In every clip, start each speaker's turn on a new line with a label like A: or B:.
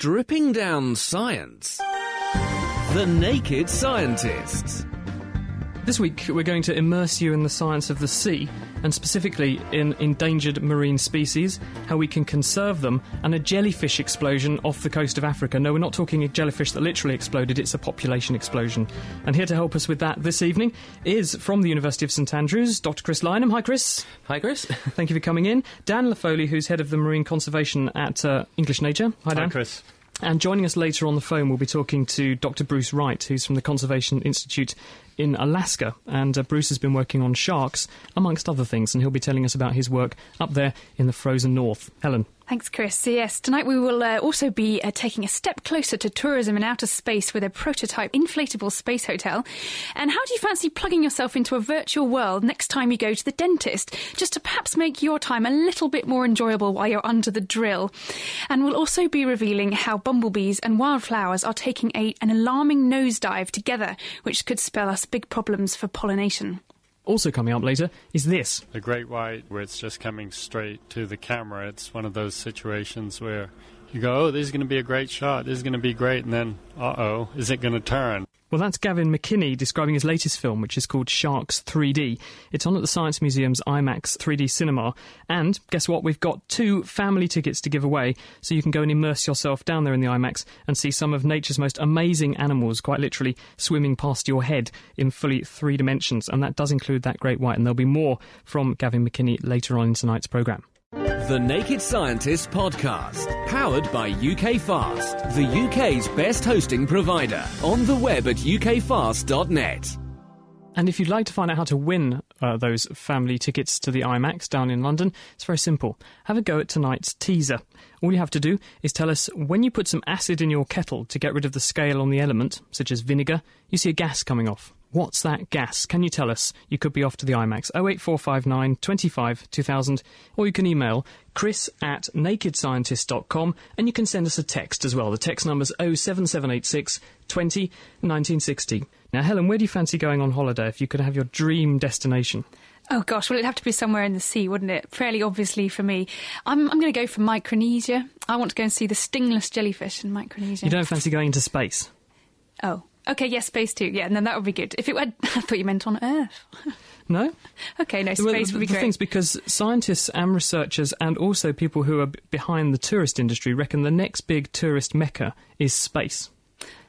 A: stripping down science. The Naked Scientists.
B: This week, we're going to immerse you in the science of the sea, and specifically in endangered marine species, how we can conserve them, and a jellyfish explosion off the coast of Africa. No, we're not talking a jellyfish that literally exploded, it's a population explosion. And here to help us with that this evening is from the University of St Andrews, Dr. Chris Lynam. Hi, Chris.
C: Hi, Chris.
B: Thank you for coming in. Dan Laffoley, who's head of the marine conservation at uh, English Nature. Hi, Dan.
D: Hi, Chris.
B: And joining us later on the phone, we'll be talking to Dr. Bruce Wright, who's from the Conservation Institute in Alaska. And uh, Bruce has been working on sharks, amongst other things, and he'll be telling us about his work up there in the frozen north. Helen.
E: Thanks, Chris. So yes, tonight we will uh, also be uh, taking a step closer to tourism in outer space with a prototype inflatable space hotel. And how do you fancy plugging yourself into a virtual world next time you go to the dentist, just to perhaps make your time a little bit more enjoyable while you're under the drill? And we'll also be revealing how bumblebees and wildflowers are taking a, an alarming nosedive together, which could spell us big problems for pollination.
B: Also coming up later is this.
D: The great white, where it's just coming straight to the camera. It's one of those situations where you go, oh, this is going to be a great shot. This is going to be great. And then, uh oh, is it going to turn?
B: Well, that's Gavin McKinney describing his latest film, which is called Sharks 3D. It's on at the Science Museum's IMAX 3D cinema. And guess what? We've got two family tickets to give away, so you can go and immerse yourself down there in the IMAX and see some of nature's most amazing animals, quite literally swimming past your head in fully three dimensions. And that does include that great white. And there'll be more from Gavin McKinney later on in tonight's programme.
A: The Naked Scientist Podcast, powered by UK Fast, the UK's best hosting provider. On the web at ukfast.net.
B: And if you'd like to find out how to win uh, those family tickets to the IMAX down in London, it's very simple. Have a go at tonight's teaser. All you have to do is tell us when you put some acid in your kettle to get rid of the scale on the element, such as vinegar, you see a gas coming off. What's that gas? Can you tell us? You could be off to the IMAX 08459 25 2000, or you can email chris at nakedscientist.com and you can send us a text as well. The text number's 07786 20 1960. Now, Helen, where do you fancy going on holiday if you could have your dream destination?
E: Oh gosh, well it'd have to be somewhere in the sea, wouldn't it? Fairly obviously for me. I'm, I'm going to go for Micronesia. I want to go and see the stingless jellyfish in Micronesia.
B: You don't fancy going into space?
E: Oh. Okay, yes, space too. Yeah, and then that would be good. If it were, I thought you meant on Earth.
B: No?
E: okay, no, space
B: Well,
E: would
B: the,
E: be
B: the
E: great.
B: thing's because scientists and researchers and also people who are b- behind the tourist industry reckon the next big tourist mecca is space.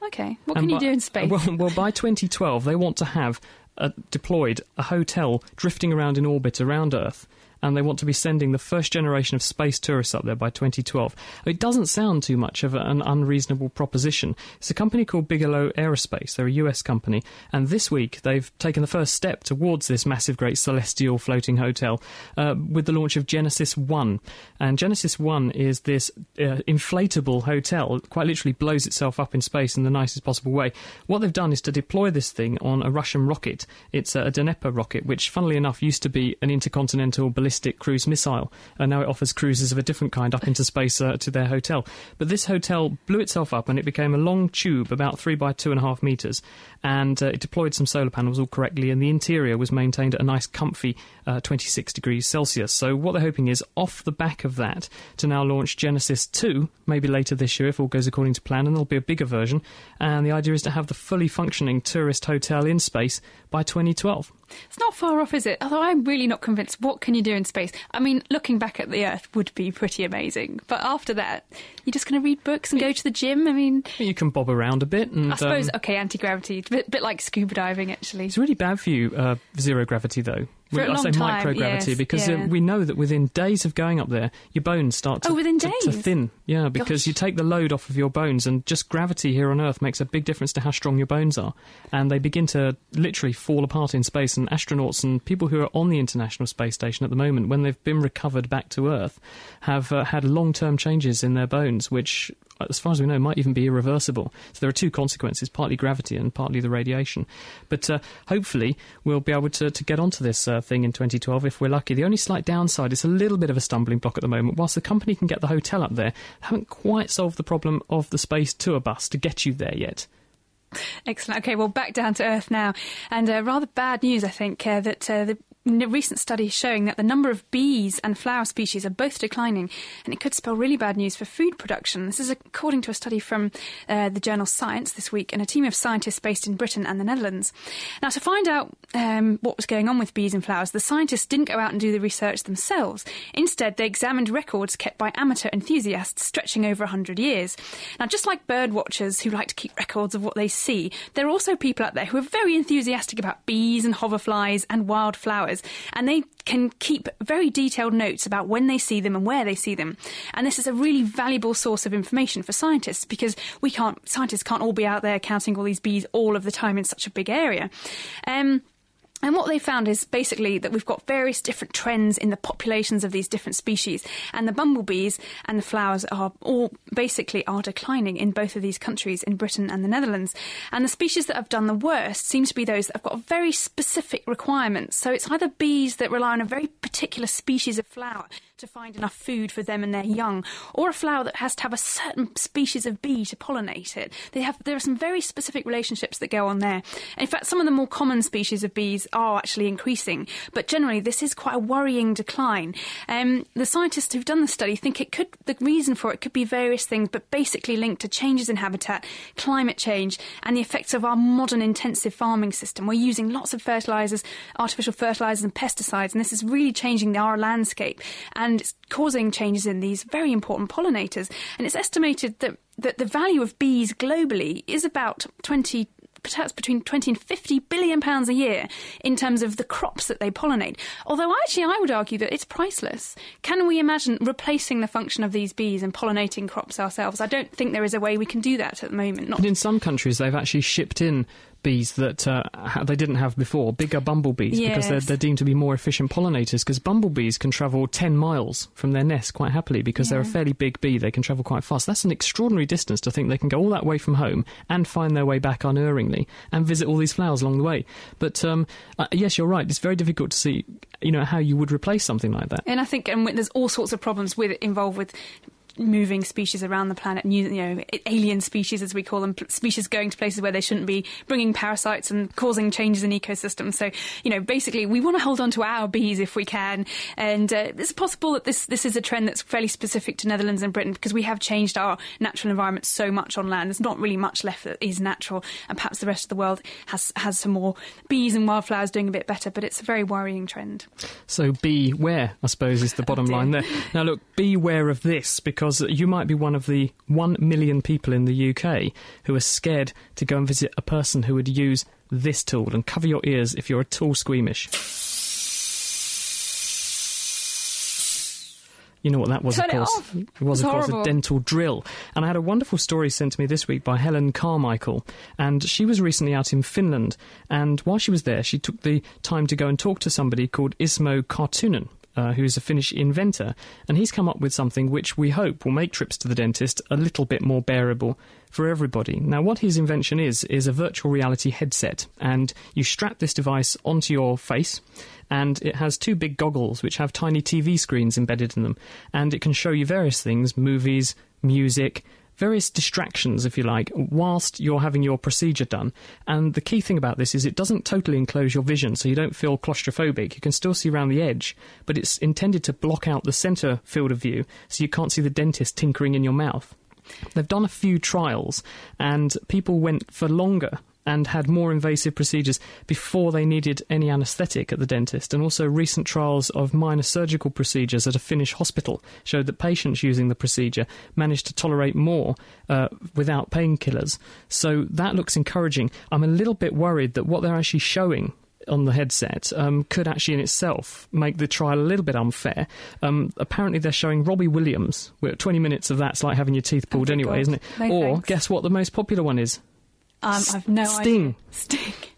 E: Okay, what
B: And
E: can you
B: by-
E: do in space?
B: Well, well, by 2012, they want to have uh, deployed a hotel drifting around in orbit around Earth, and they want to be sending the first generation of space tourists up there by 2012. It doesn't sound too much of an unreasonable proposition. It's a company called Bigelow Aerospace. They're a US company, and this week they've taken the first step towards this massive, great celestial floating hotel uh, with the launch of Genesis One. And Genesis One is this uh, inflatable hotel, it quite literally blows itself up in space in the nicest possible way. What they've done is to deploy this thing on a Russian rocket. It's a Dnepr rocket, which, funnily enough, used to be an intercontinental ballistic cruise missile, and now it offers cruises of a different kind up into space uh, to their hotel. But this hotel blew itself up, and it became a long tube about three by two and a half meters, and uh, it deployed some solar panels all correctly, and the interior was maintained at a nice, comfy uh, 26 degrees Celsius. So what they're hoping is, off the back of that, to now launch Genesis 2, maybe later this year if all goes according to plan, and there'll be a bigger version. And the idea is to have the fully functioning tourist hotel in space by 2012.
E: It's not far off, is it? Although I'm really not convinced. What can you do in space? I mean, looking back at the Earth would be pretty amazing. But after that, you're just going to read books and go to the gym? I mean,
B: You can bob around a bit, and
E: I suppose,
B: um,
E: okay, anti gravity. Bit, bit like scuba diving, actually.
B: It's really bad for you, uh, zero gravity, though.
E: For a
B: I say
E: time,
B: microgravity
E: yes,
B: because uh,
E: yeah.
B: we know that within days of going up there, your bones start to,
E: Oh, within
B: to, to thin. Yeah, because
E: Gosh.
B: you take the load off of your bones, and just gravity here on Earth makes a big difference to how strong your bones are. And they begin to literally fall apart in space. And astronauts and people who are on the International Space Station at the moment, when they've been recovered back to Earth, have uh, had long term changes in their bones, which as far as we know, might even be irreversible. So there are two consequences, partly gravity and partly the radiation. But uh, hopefully we'll be able to, to get onto this uh, thing in 2012 if we're lucky. The only slight downside is a little bit of a stumbling block at the moment. Whilst the company can get the hotel up there, haven't quite solved the problem of the space tour bus to get you there yet.
E: Excellent. Okay, well, back down to earth now. And uh, rather bad news, I think, uh, that uh, the recent studies showing that the number of bees and flower species are both declining, and it could spell really bad news for food production. This is according to a study from uh, the journal Science this week, and a team of scientists based in Britain and the Netherlands. Now, to find out um, what was going on with bees and flowers, the scientists didn't go out and do the research themselves. Instead, they examined records kept by amateur enthusiasts stretching over 100 years. Now, just like bird watchers who like to keep records of what they see, there are also people out there who are very enthusiastic about bees and hoverflies and wildflowers, and they can keep very detailed notes about when they see them and where they see them. And this is a really valuable source of information for scientists because we can't, scientists can't all be out there counting all these bees all of the time in such a big area. Um, and what they found is basically that we've got various different trends in the populations of these different species, and the bumblebees and the flowers are all basically are declining in both of these countries, in Britain and the Netherlands. And the species that have done the worst seem to be those that have got very specific requirements. So it's either bees that rely on a very particular species of flower to find enough food for them and their young, or a flower that has to have a certain species of bee to pollinate it. They have there are some very specific relationships that go on there. In fact, some of the more common species of bees are actually increasing, but generally this is quite a worrying decline. Um, the scientists who've done the study think it could the reason for it could be various things, but basically linked to changes in habitat, climate change, and the effects of our modern intensive farming system. We're using lots of fertilizers, artificial fertilizers, and pesticides, and this is really changing our landscape. And and it's causing changes in these very important pollinators. And it's estimated that, that the value of bees globally is about 20 perhaps between 20 and 50 billion pounds a year in terms of the crops that they pollinate. Although actually I would argue that it's priceless. Can we imagine replacing the function of these bees and pollinating crops ourselves? I don't think there is a way we can do that at the moment.
B: Not but in some countries they've actually shipped in bees that uh, they didn't have before, bigger bumblebees, yes. because they're, they're, deemed to be more efficient pollinators. Because bumblebees can travel 10 miles from their nest quite happily because yeah. they're a fairly big bee, they can travel quite fast. That's an extraordinary distance to think they can go all that way from home and find their way back unerringly and visit all these flowers along the way. But um, uh, yes, you're right, it's very difficult to see you know how you would replace something like that.
E: And I think and there's all sorts of problems with involved with moving species around the planet, new, you know, alien species as we call them, species going to places where they shouldn't be, bringing parasites and causing changes in ecosystems. So, you know, basically, we want to hold on to our bees if we can, and uh, it's possible that this this is a trend that's fairly specific to Netherlands and Britain because we have changed our natural environment so much on land. There's not really much left that is natural, and perhaps the rest of the world has has some more bees and wildflowers doing a bit better. But it's a very worrying trend.
B: So beware, I suppose, is the bottom line there. Now, look, beware of this because because you might be one of the one million people in the UK who are scared to go and visit a person who would use this tool. And cover your ears if you're at all squeamish. You know what that was,
E: Turn
B: of course.
E: It,
B: it was, of course, a dental drill. And I had a wonderful story sent to me this week by Helen Carmichael. And she was recently out in Finland. And while she was there, she took the time to go and talk to somebody called Ismo Kartunen uh, who's a Finnish inventor, and he's come up with something which we hope will make trips to the dentist a little bit more bearable for everybody. Now, what his invention is, is a virtual reality headset, and you strap this device onto your face, and it has two big goggles which have tiny TV screens embedded in them, and it can show you various things movies, music, various distractions, if you like, whilst you're having your procedure done. And the key thing about this is it doesn't totally enclose your vision, so you don't feel claustrophobic. You can still see around the edge, but it's intended to block out the centre field of view, so you can't see the dentist tinkering in your mouth. They've done a few trials, and people went for longer and had more invasive procedures before they needed any anaesthetic at the dentist. And also, recent trials of minor surgical procedures at a Finnish hospital showed that patients using the procedure managed to tolerate more uh, without painkillers. So that looks encouraging. I'm a little bit worried that what they're actually showing on the headset um, could actually in itself make the trial a little bit unfair. Um, apparently, they're showing Robbie Williams. 20 minutes of that's like having your teeth pulled oh anyway, God. isn't it?
E: No
B: or
E: thanks.
B: guess what the most popular one is?
E: Um, I've no
B: Sting.
E: idea. Sting.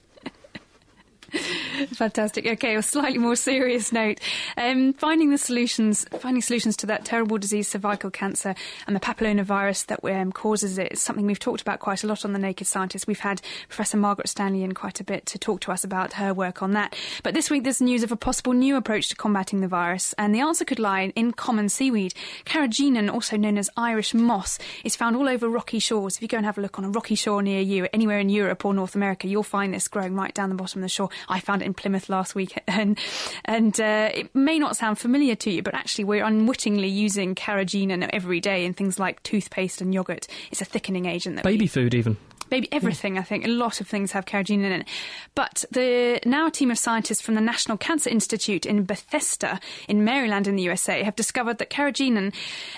E: Fantastic. Okay, a slightly more serious note. Um, finding the solutions, finding solutions to that terrible disease, cervical cancer, and the papillomavirus that um, causes it is something we've talked about quite a lot on the Naked Scientist. We've had Professor Margaret Stanley in quite a bit to talk to us about her work on that. But this week, there's news of a possible new approach to combating the virus, and the answer could lie in common seaweed. Carrageenan, also known as Irish moss, is found all over rocky shores. If you go and have a look on a rocky shore near you, anywhere in Europe or North America, you'll find this growing right down the bottom of the shore. I found it in in Plymouth last week, and and uh, it may not sound familiar to you, but actually we're unwittingly using carrageenan every day in things like toothpaste and yogurt. It's a thickening agent. That
B: Baby
E: we,
B: food, even
E: maybe everything. I think a lot of things have carrageenan in it. But the now a team of scientists from the National Cancer Institute in Bethesda in Maryland in the USA have discovered that carrageenan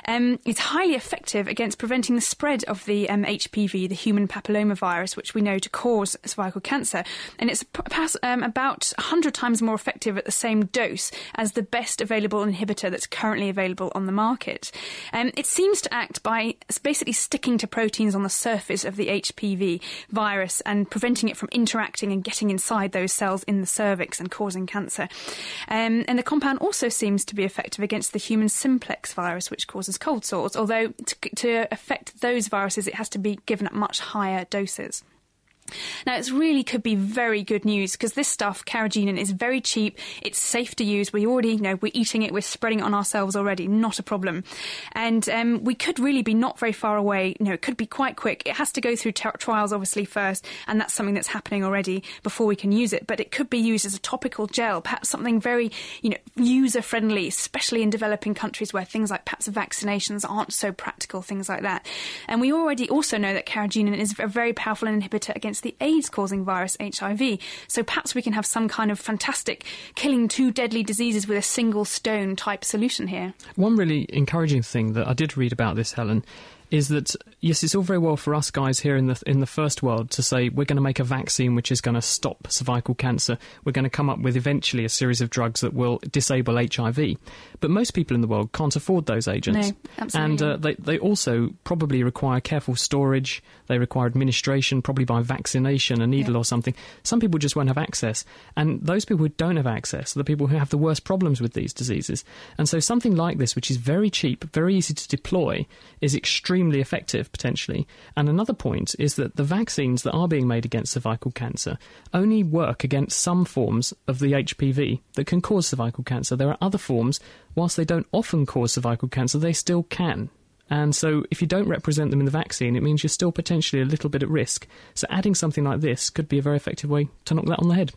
E: um, is highly effective against preventing the spread of the um, HPV, the human papillomavirus, which we know to cause cervical cancer, and it's um, about 100 times more effective at the same dose as the best available inhibitor that's currently available on the market. Um, it seems to act by basically sticking to proteins on the surface of the HPV virus and preventing it from interacting and getting inside those cells in the cervix and causing cancer. Um, and the compound also seems to be effective against the human simplex virus, which causes cold sores, although to, to affect those viruses, it has to be given at much higher doses. Now, it really could be very good news because this stuff, carrageenan, is very cheap. It's safe to use. We already, know, we're eating it. We're spreading it on ourselves already. Not a problem. And um, we could really be not very far away. You know, it could be quite quick. It has to go through t- trials, obviously, first. And that's something that's happening already before we can use it. But it could be used as a topical gel, perhaps something very, you know, user friendly, especially in developing countries where things like perhaps vaccinations aren't so practical, things like that. And we already also know that carrageenan is a very powerful inhibitor against against the AIDS causing virus HIV. So perhaps we can have some kind of fantastic killing two deadly diseases with a single stone type solution here.
B: One really encouraging thing that I did read about this, Helen, is that yes, it's all very well for us guys here in the in the first world to say we're going to make a vaccine which is going to stop cervical cancer. We're going to come up with eventually a series of drugs that will disable HIV. But most people in the world can't afford those agents,
E: no, absolutely.
B: and uh, they they also probably require careful storage. They require administration, probably by vaccination, a needle
E: yeah.
B: or something. Some people just won't have access, and those people who don't have access are the people who have the worst problems with these diseases. And so something like this, which is very cheap, very easy to deploy, is extremely effective potentially. And another point is that the vaccines that are being made against cervical cancer only work against some forms of the HPV that can cause cervical cancer. There are other forms, whilst they don't often cause cervical cancer, they still can. And so, if you don't represent them in the vaccine, it means you're still potentially a little bit at risk. So, adding something like this could be a very effective way to knock that on the head.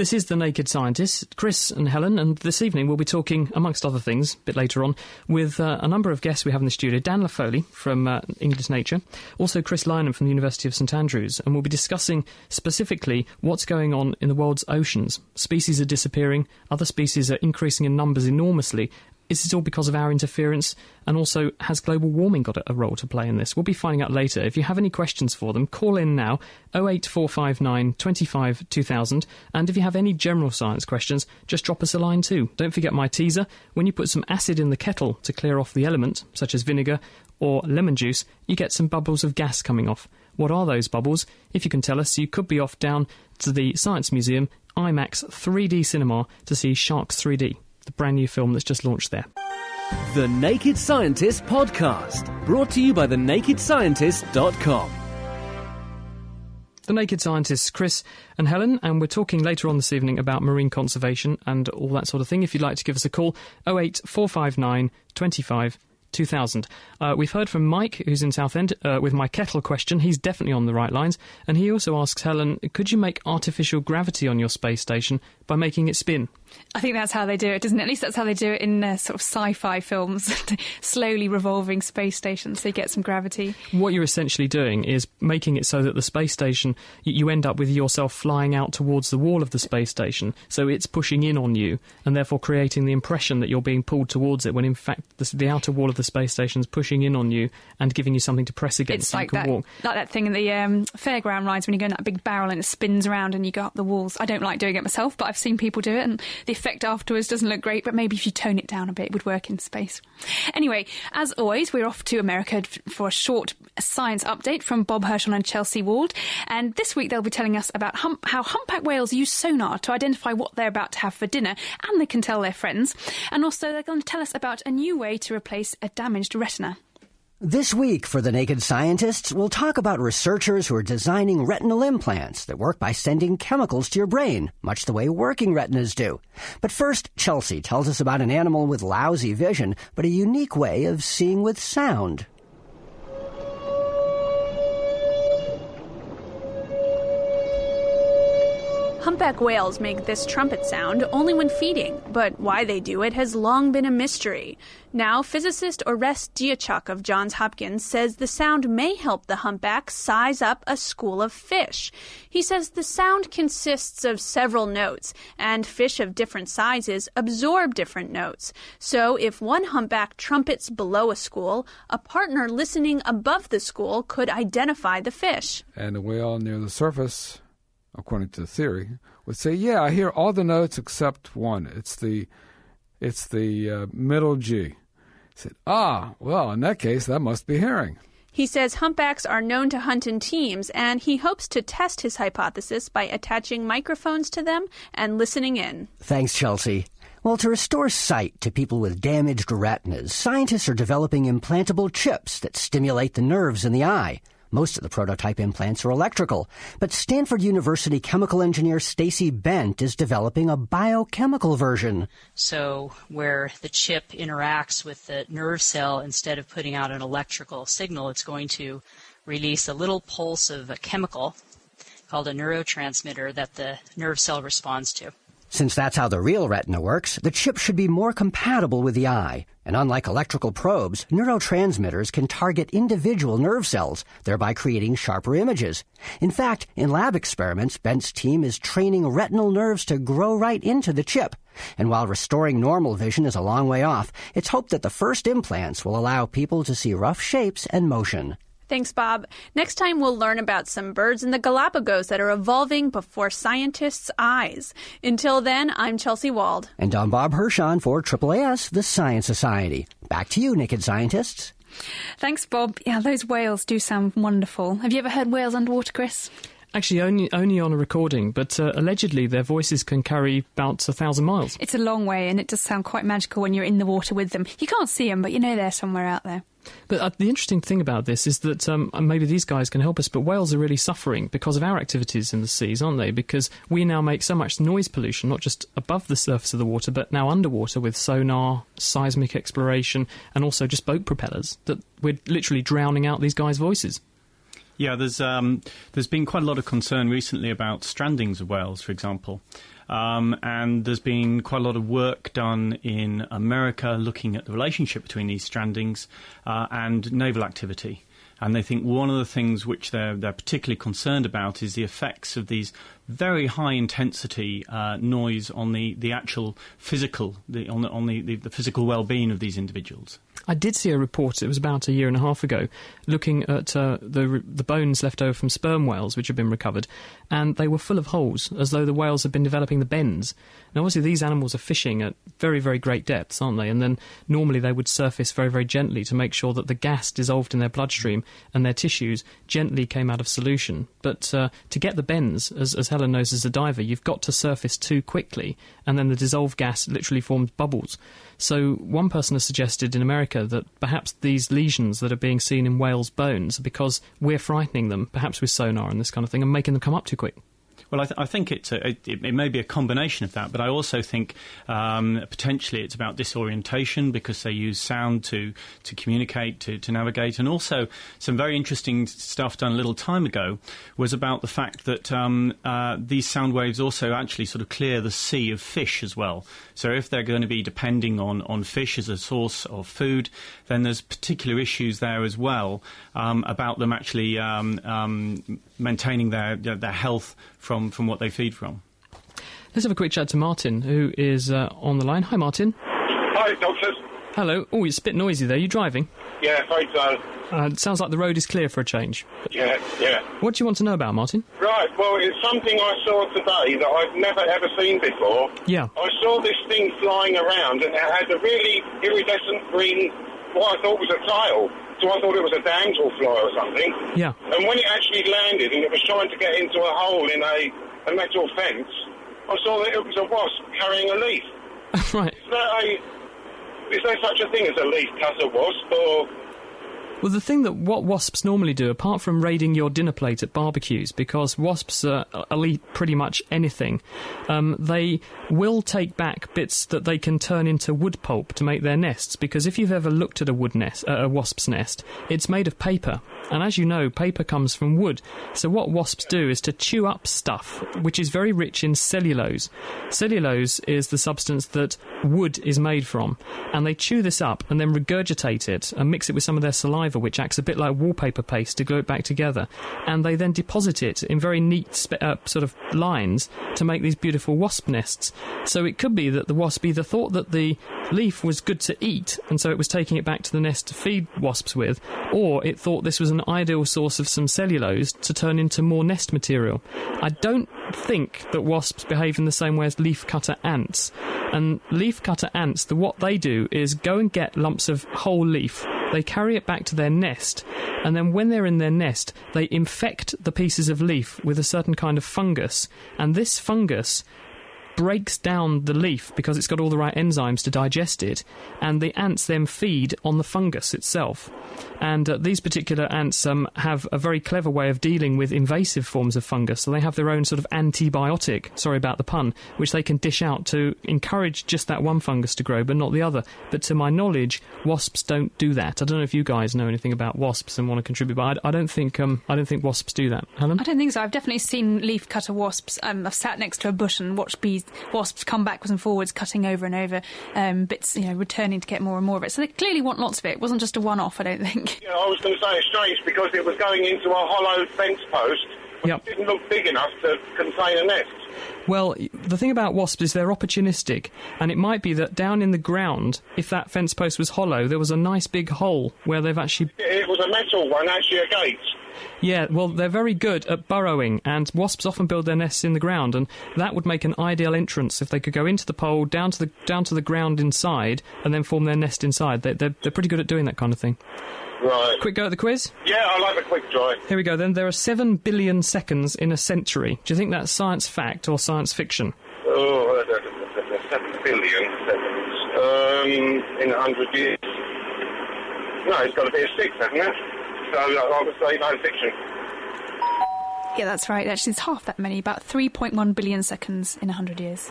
B: This is The Naked Scientist, Chris and Helen, and this evening we'll be talking, amongst other things, a bit later on, with uh, a number of guests we have in the studio. Dan Foley from uh, English Nature, also Chris Lynam from the University of St Andrews, and we'll be discussing specifically what's going on in the world's oceans. Species are disappearing, other species are increasing in numbers enormously, is this all because of our interference? And also, has global warming got a role to play in this? We'll be finding out later. If you have any questions for them, call in now 08459 25 2000. And if you have any general science questions, just drop us a line too. Don't forget my teaser. When you put some acid in the kettle to clear off the element, such as vinegar or lemon juice, you get some bubbles of gas coming off. What are those bubbles? If you can tell us, you could be off down to the Science Museum IMAX 3D cinema to see Sharks 3D the brand new film that's just launched there.
A: The Naked Scientist Podcast, brought to you by thenakedscientist.com.
B: The Naked Scientists, Chris and Helen, and we're talking later on this evening about marine conservation and all that sort of thing. If you'd like to give us a call, 08459 25 2000. Uh, we've heard from Mike, who's in Southend, uh, with my kettle question. He's definitely on the right lines. And he also asks Helen, could you make artificial gravity on your space station by making it spin?
E: I think that's how they do it, doesn't it? At least that's how they do it in uh, sort of sci-fi films, slowly revolving space stations so you get some gravity.
B: What you're essentially doing is making it so that the space station, you end up with yourself flying out towards the wall of the space station, so it's pushing in on you, and therefore creating the impression that you're being pulled towards it, when in fact the, the outer wall of the space station is pushing in on you and giving you something to press against.
E: It's like
B: that,
E: like that thing in the um, fairground rides when you go in that big barrel and it spins around and you go up the walls. I don't like doing it myself, but I've seen people do it, and the effect afterwards doesn't look great, but maybe if you tone it down a bit, it would work in space. Anyway, as always, we're off to America for a short science update from Bob Hirshon and Chelsea Wald. And this week they'll be telling us about how humpback whales use sonar to identify what they're about to have for dinner, and they can tell their friends. And also, they're going to tell us about a new way to replace a damaged retina.
C: This week for The Naked Scientists, we'll talk about researchers who are designing retinal implants that work by sending chemicals to your brain, much the way working retinas do. But first, Chelsea tells us about an animal with lousy vision, but a unique way of seeing with sound.
F: Humpback whales make this trumpet sound only when feeding, but why they do it has long been a mystery. Now, physicist Orest Diachok of Johns Hopkins says the sound may help the humpback size up a school of fish. He says the sound consists of several notes, and fish of different sizes absorb different notes. So, if one humpback trumpets below a school, a partner listening above the school could identify the fish.
G: And a whale near the surface according to the theory, would say, "Yeah, I hear all the notes except one. It's the, it's the uh, middle G." He said, "Ah, well, in that case, that must be hearing."
F: He says humpbacks are known to hunt in teams, and he hopes to test his hypothesis by attaching microphones to them and listening in.
C: Thanks, Chelsea. Well, to restore sight to people with damaged retinas, scientists are developing implantable chips that stimulate the nerves in the eye. Most of the prototype implants are electrical, but Stanford University chemical engineer Stacey Bent is developing a biochemical version.
H: So, where the chip interacts with the nerve cell, instead of putting out an electrical signal, it's going to release a little pulse of a chemical called a neurotransmitter that the nerve cell responds to.
C: Since that's how the real retina works, the chip should be more compatible with the eye. And unlike electrical probes, neurotransmitters can target individual nerve cells, thereby creating sharper images. In fact, in lab experiments, Bent's team is training retinal nerves to grow right into the chip. And while restoring normal vision is a long way off, it's hoped that the first implants will allow people to see rough shapes and motion.
F: Thanks, Bob. Next time, we'll learn about some birds in the Galapagos that are evolving before scientists' eyes. Until then, I'm Chelsea Wald.
C: And I'm Bob Hirshon for AAAS, the Science Society. Back to you, Naked Scientists.
E: Thanks, Bob. Yeah, those whales do sound wonderful. Have you ever heard whales underwater, Chris?
B: Actually, only only on a recording, but uh, allegedly their voices can carry about a thousand miles.
E: It's a long way, and it does sound quite magical when you're in the water with them. You can't see them, but you know they're somewhere out there.
B: But uh, the interesting thing about this is that um, maybe these guys can help us, but whales are really suffering because of our activities in the seas, aren't they? Because we now make so much noise pollution, not just above the surface of the water, but now underwater with sonar, seismic exploration, and also just boat propellers, that we're literally drowning out these guys' voices.
I: Yeah, there's um, there's been quite a lot of concern recently about strandings of whales, for example. Um, and there's been quite a lot of work done in America looking at the relationship between these strandings uh, and naval activity. And they think one of the things which they're, they're particularly concerned about is the effects of these very high intensity uh, noise on the, the actual physical, the, on, the, on the, the, the physical well being of these individuals.
B: I did see a report, it was about a year and a half ago, looking at uh, the, the bones left over from sperm whales which had been recovered, and they were full of holes, as though the whales had been developing the bends. Now, obviously, these animals are fishing at very, very great depths, aren't they? And then normally they would surface very, very gently to make sure that the gas dissolved in their bloodstream and their tissues gently came out of solution. But uh, to get the bends, as, as Helen knows as a diver, you've got to surface too quickly, and then the dissolved gas literally forms bubbles. So, one person has suggested in America that perhaps these lesions that are being seen in whales' bones are because we're frightening them, perhaps with sonar and this kind of thing, and making them come up too quick.
I: Well, I, th- I think it's a, it, it, may be a combination of that, but I also think um, potentially it's about disorientation because they use sound to, to communicate, to, to navigate, and also some very interesting stuff done a little time ago was about the fact that um, uh, these sound waves also actually sort of clear the sea of fish as well. So if they're going to be depending on, on fish as a source of food, then there's particular issues there as well um, about them actually um, um, maintaining their, their health from, from what they feed from.
B: Let's have a quick chat to Martin, who is uh, on the line. Hi, Martin.
J: Hi, doctors.
B: Hello. Oh, it's a bit noisy there. You driving?
J: Yeah, afraid so.
B: Uh, it sounds like the road is clear for a change.
J: Yeah, yeah.
B: What do you want to know about, Martin?
J: Right, well, it's something I saw today that I've never ever seen before.
B: Yeah.
J: I saw this thing flying around and it had a really iridescent green, what I thought was a tile. So I thought it was a damselfly or something.
B: Yeah.
J: And when it actually landed and it was trying to get into a hole in a, a metal fence, I saw that it was a wasp carrying a leaf.
B: right.
J: Is there, a, is there such a thing as a leaf cutter wasp or
B: well, the thing that what wasps normally do, apart from raiding your dinner plate at barbecues, because wasps will eat pretty much anything, um, they will take back bits that they can turn into wood pulp to make their nests. Because if you've ever looked at a wood nest, uh, a wasp's nest, it's made of paper, And as you know, paper comes from wood. So what wasps do is to chew up stuff which is very rich in cellulose. Cellulose is the substance that wood is made from. And they chew this up and then regurgitate it and mix it with some of their saliva, which acts a bit like wallpaper paste to glue it back together. And they then deposit it in very neat spe- uh, sort of lines to make these beautiful wasp nests. So it could be that the wasp either thought that the leaf was good to eat, and so it was taking it back to the nest to feed wasps with, or it thought this was an ideal source of some cellulose to turn into more nest material. I don't think that wasps behave in the same way as leafcutter ants. And leafcutter ants, the, what they do is go and get lumps of whole leaf. They carry it back to their nest, and then when they're in their nest, they infect the pieces of leaf with a certain kind of fungus, and this fungus breaks down the leaf because it's got all the right enzymes to digest it, and the ants then feed on the fungus itself. And uh, these particular ants um, have a very clever way of dealing with invasive forms of fungus. So they have their own sort of antibiotic, sorry about the pun, which they can dish out to encourage just that one fungus to grow, but not the other. But to my knowledge, wasps don't do that. I don't know if you guys know anything about wasps and want to contribute, but I, I don't think um, I don't think wasps do that. Helen,
E: I don't think so. I've definitely seen leafcutter wasps. Um, I've sat next to a bush and watched bees, wasps come backwards and forwards, cutting over and over um, bits, you know, returning to get more and more of it. So they clearly want lots of it. It wasn't just a one-off, I don't think.
J: Yeah, I was going to say it's strange because it was going into a hollow fence post. But
B: Yep.
J: It didn't look big enough to contain a nest.
B: Well, the thing about wasps is they're opportunistic, and it might be that down in the ground, if that fence post was hollow, there was a nice big hole where they've actually.
J: It was a metal one, actually a gate.
B: Yeah, well, they're very good at burrowing, and wasps often build their nests in the ground, and that would make an ideal entrance if they could go into the pole, down to the down to the ground inside, and then form their nest inside. They, they're they're pretty good at doing that kind of thing.
J: Right.
B: Quick go at the quiz.
J: Yeah, I like a quick dry.
B: Here we go. Then there are seven billion seconds in a century. Do you think that's science fact or science fiction?
J: Oh, uh, uh, uh, uh, seven billion seconds. Um, in a hundred years. No, it's got to be a six, hasn't it? So I would say no fiction.
E: Yeah, that's right. Actually, it's half that many, about 3.1 billion seconds in 100 years.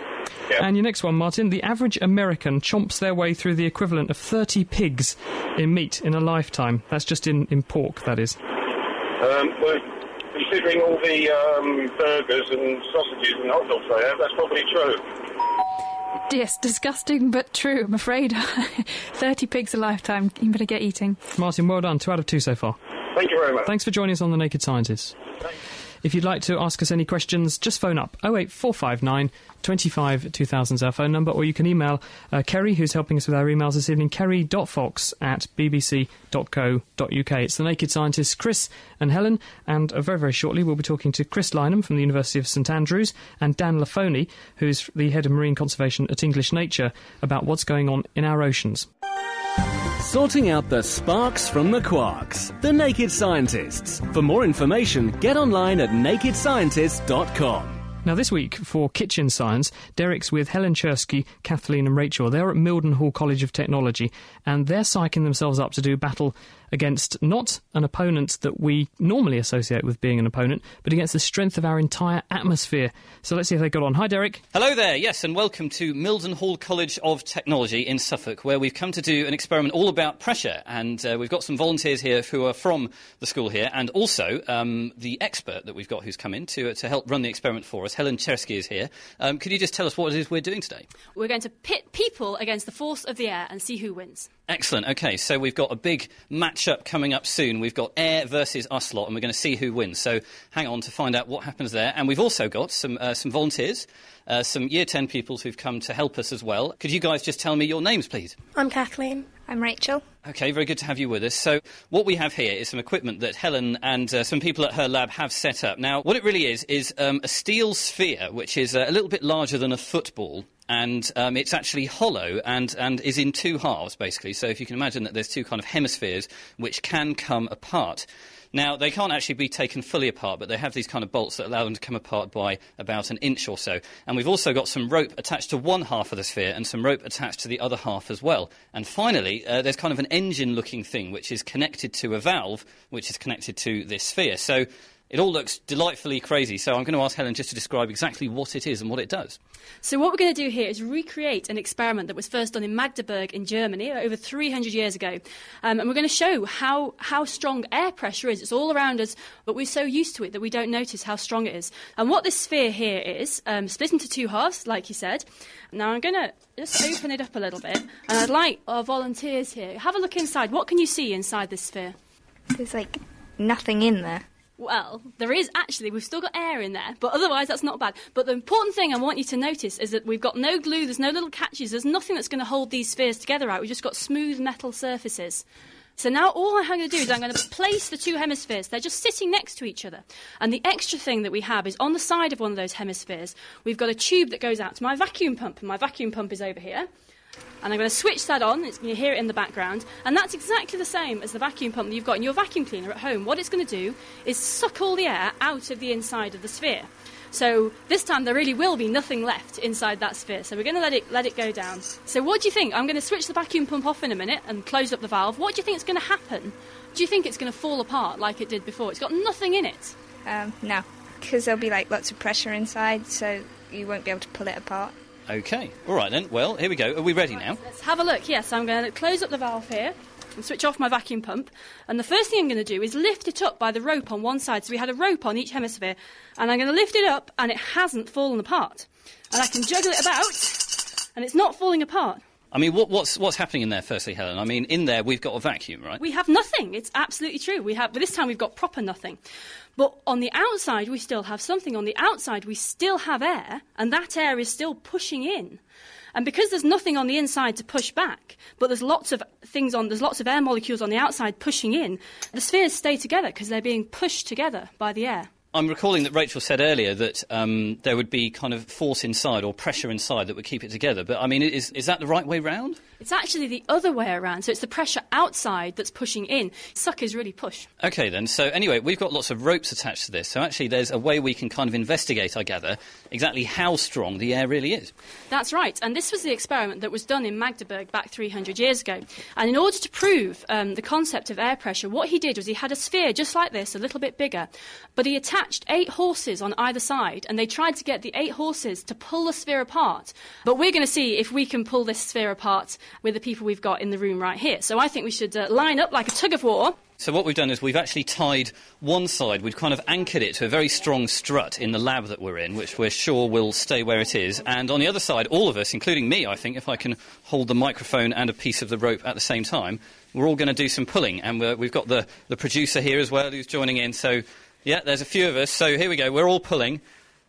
J: Yeah.
B: And your next one, Martin. The average American chomps their way through the equivalent of 30 pigs in meat in a lifetime. That's just in, in pork, that is.
J: Um, well, considering all the um, burgers and sausages and hot dogs they have, that's probably true.
E: Yes, disgusting but true, I'm afraid. 30 pigs a lifetime. You better get eating.
B: Martin, well done. Two out of two so far.
J: Thank you very much.
B: Thanks for joining us on The Naked Scientists. If you'd like to ask us any questions, just phone up 08459 25 2000 is our phone number, or you can email uh, Kerry, who's helping us with our emails this evening, kerry.fox at bbc.co.uk. It's The Naked Scientists, Chris and Helen, and uh, very, very shortly we'll be talking to Chris Lynam from the University of St Andrews and Dan Laffoley, who's the head of marine conservation at English Nature, about what's going on in our oceans.
A: Sorting out the sparks from the quarks. The Naked Scientists. For more information, get online at nakedscientists.com.
B: Now, this week for Kitchen Science, Derek's with Helen Czerski, Kathleen, and Rachel. They're at Mildenhall College of Technology, and they're psyching themselves up to do battle against not an opponent that we normally associate with being an opponent, but against the strength of our entire atmosphere. So let's see if they got on. Hi, Derek.
K: Hello there, yes, and welcome to Mildenhall College of Technology in Suffolk, where we've come to do an experiment all about pressure. And uh, we've got some volunteers here who are from the school here, and also um, the expert that we've got who's come in to, uh, to help run the experiment for us. Helen Czerski is here. Um, could you just tell us what it is we're doing today?
L: We're going to pit people against the force of the air and see who wins.
K: Excellent. Okay, so we've got a big match-up coming up soon. We've got air versus Uslot, and we're going to see who wins. So hang on to find out what happens there. And we've also got some uh, some volunteers, uh, some Year Ten pupils who've come to help us as well. Could you guys just tell me your names, please?
M: I'm Kathleen. I'm Rachel.
K: Okay, very good to have you with us. So, what we have here is some equipment that Helen and uh, some people at her lab have set up. Now, what it really is is um, a steel sphere, which is uh, a little bit larger than a football. And um, it's actually hollow and, and is in two halves, basically. So, if you can imagine that there's two kind of hemispheres which can come apart. Now, they can't actually be taken fully apart, but they have these kind of bolts that allow them to come apart by about an inch or so. And we've also got some rope attached to one half of the sphere and some rope attached to the other half as well. And finally, uh, there's kind of an engine looking thing which is connected to a valve which is connected to this sphere. So It all looks delightfully crazy, so I'm going to ask Helen just to describe exactly what it is and what it does.
L: So what we're going to do here is recreate an experiment that was first done in Magdeburg in Germany over 300 years ago. Um, and we're going to show how, how strong air pressure is. It's all around us, but we're so used to it that we don't notice how strong it is. And what this sphere here is, um, split into two halves, like you said. Now I'm going to just open it up a little bit, and I'd like our volunteers here, have a look inside. What can you see inside this sphere?
M: There's like nothing in there.
L: Well, there is actually. We've still got air in there, but otherwise that's not bad. But the important thing I want you to notice is that we've got no glue, there's no little catches, there's nothing that's going to hold these spheres together right. We've just got smooth metal surfaces. So now all I'm going to do is I'm going to place the two hemispheres. They're just sitting next to each other. And the extra thing that we have is on the side of one of those hemispheres, we've got a tube that goes out to my vacuum pump. And my vacuum pump is over here. And I'm going to switch that on. It's, you hear it in the background. And that's exactly the same as the vacuum pump that you've got in your vacuum cleaner at home. What it's going to do is suck all the air out of the inside of the sphere. So this time there really will be nothing left inside that sphere. So we're going to let it let it go down. So what do you think? I'm going to switch the vacuum pump off in a minute and close up the valve. What do you think is going to happen? Do you think it's going to fall apart like it did before? It's got nothing in it.
M: Um, no, because there'll be like lots of pressure inside, so you won't be able to pull it apart.
K: Okay, all right then. Well, here we go. Are we ready now?
L: Let's have a look. Yes, I'm going to close up the valve here and switch off my vacuum pump. And the first thing I'm going to do is lift it up by the rope on one side. So we had a rope on each hemisphere. And I'm going to lift it up, and it hasn't fallen apart. And I can juggle it about, and it's not falling apart.
K: I mean, what, what's what's happening in there? Firstly, Helen. I mean, in there we've got a vacuum, right?
L: We have nothing. It's absolutely true. We have, but this time we've got proper nothing. But on the outside, we still have something. On the outside, we still have air, and that air is still pushing in. And because there's nothing on the inside to push back, but there's lots of things on, there's lots of air molecules on the outside pushing in, the spheres stay together because they're being pushed together by the air.
K: I'm recalling that Rachel said earlier that um, there would be kind of force inside or pressure inside that would keep it together. But I mean, is, is that the right way round?
L: It's actually the other way around. So it's the pressure outside that's pushing in. Suckers really push.
K: Okay, then. So anyway, we've got lots of ropes attached to this. So actually, there's a way we can kind of investigate, I gather, exactly how strong the air really is.
L: That's right. And this was the experiment that was done in Magdeburg back 300 years ago. And in order to prove um, the concept of air pressure, what he did was he had a sphere just like this, a little bit bigger, but he attached eight horses on either side, and they tried to get the eight horses to pull the sphere apart. But we're going to see if we can pull this sphere apart with the people we've got in the room right here. So I think we should uh, line up like a tug of war.
K: So what we've done is we've actually tied one side, we've kind of anchored it to a very strong strut in the lab that we're in, which we're sure will stay where it is. And on the other side, all of us, including me, I think, if I can hold the microphone and a piece of the rope at the same time, we're all going to do some pulling. And we're, we've got the, the producer here as well who's joining in. So, yeah, there's a few of us. So here we go, we're all pulling.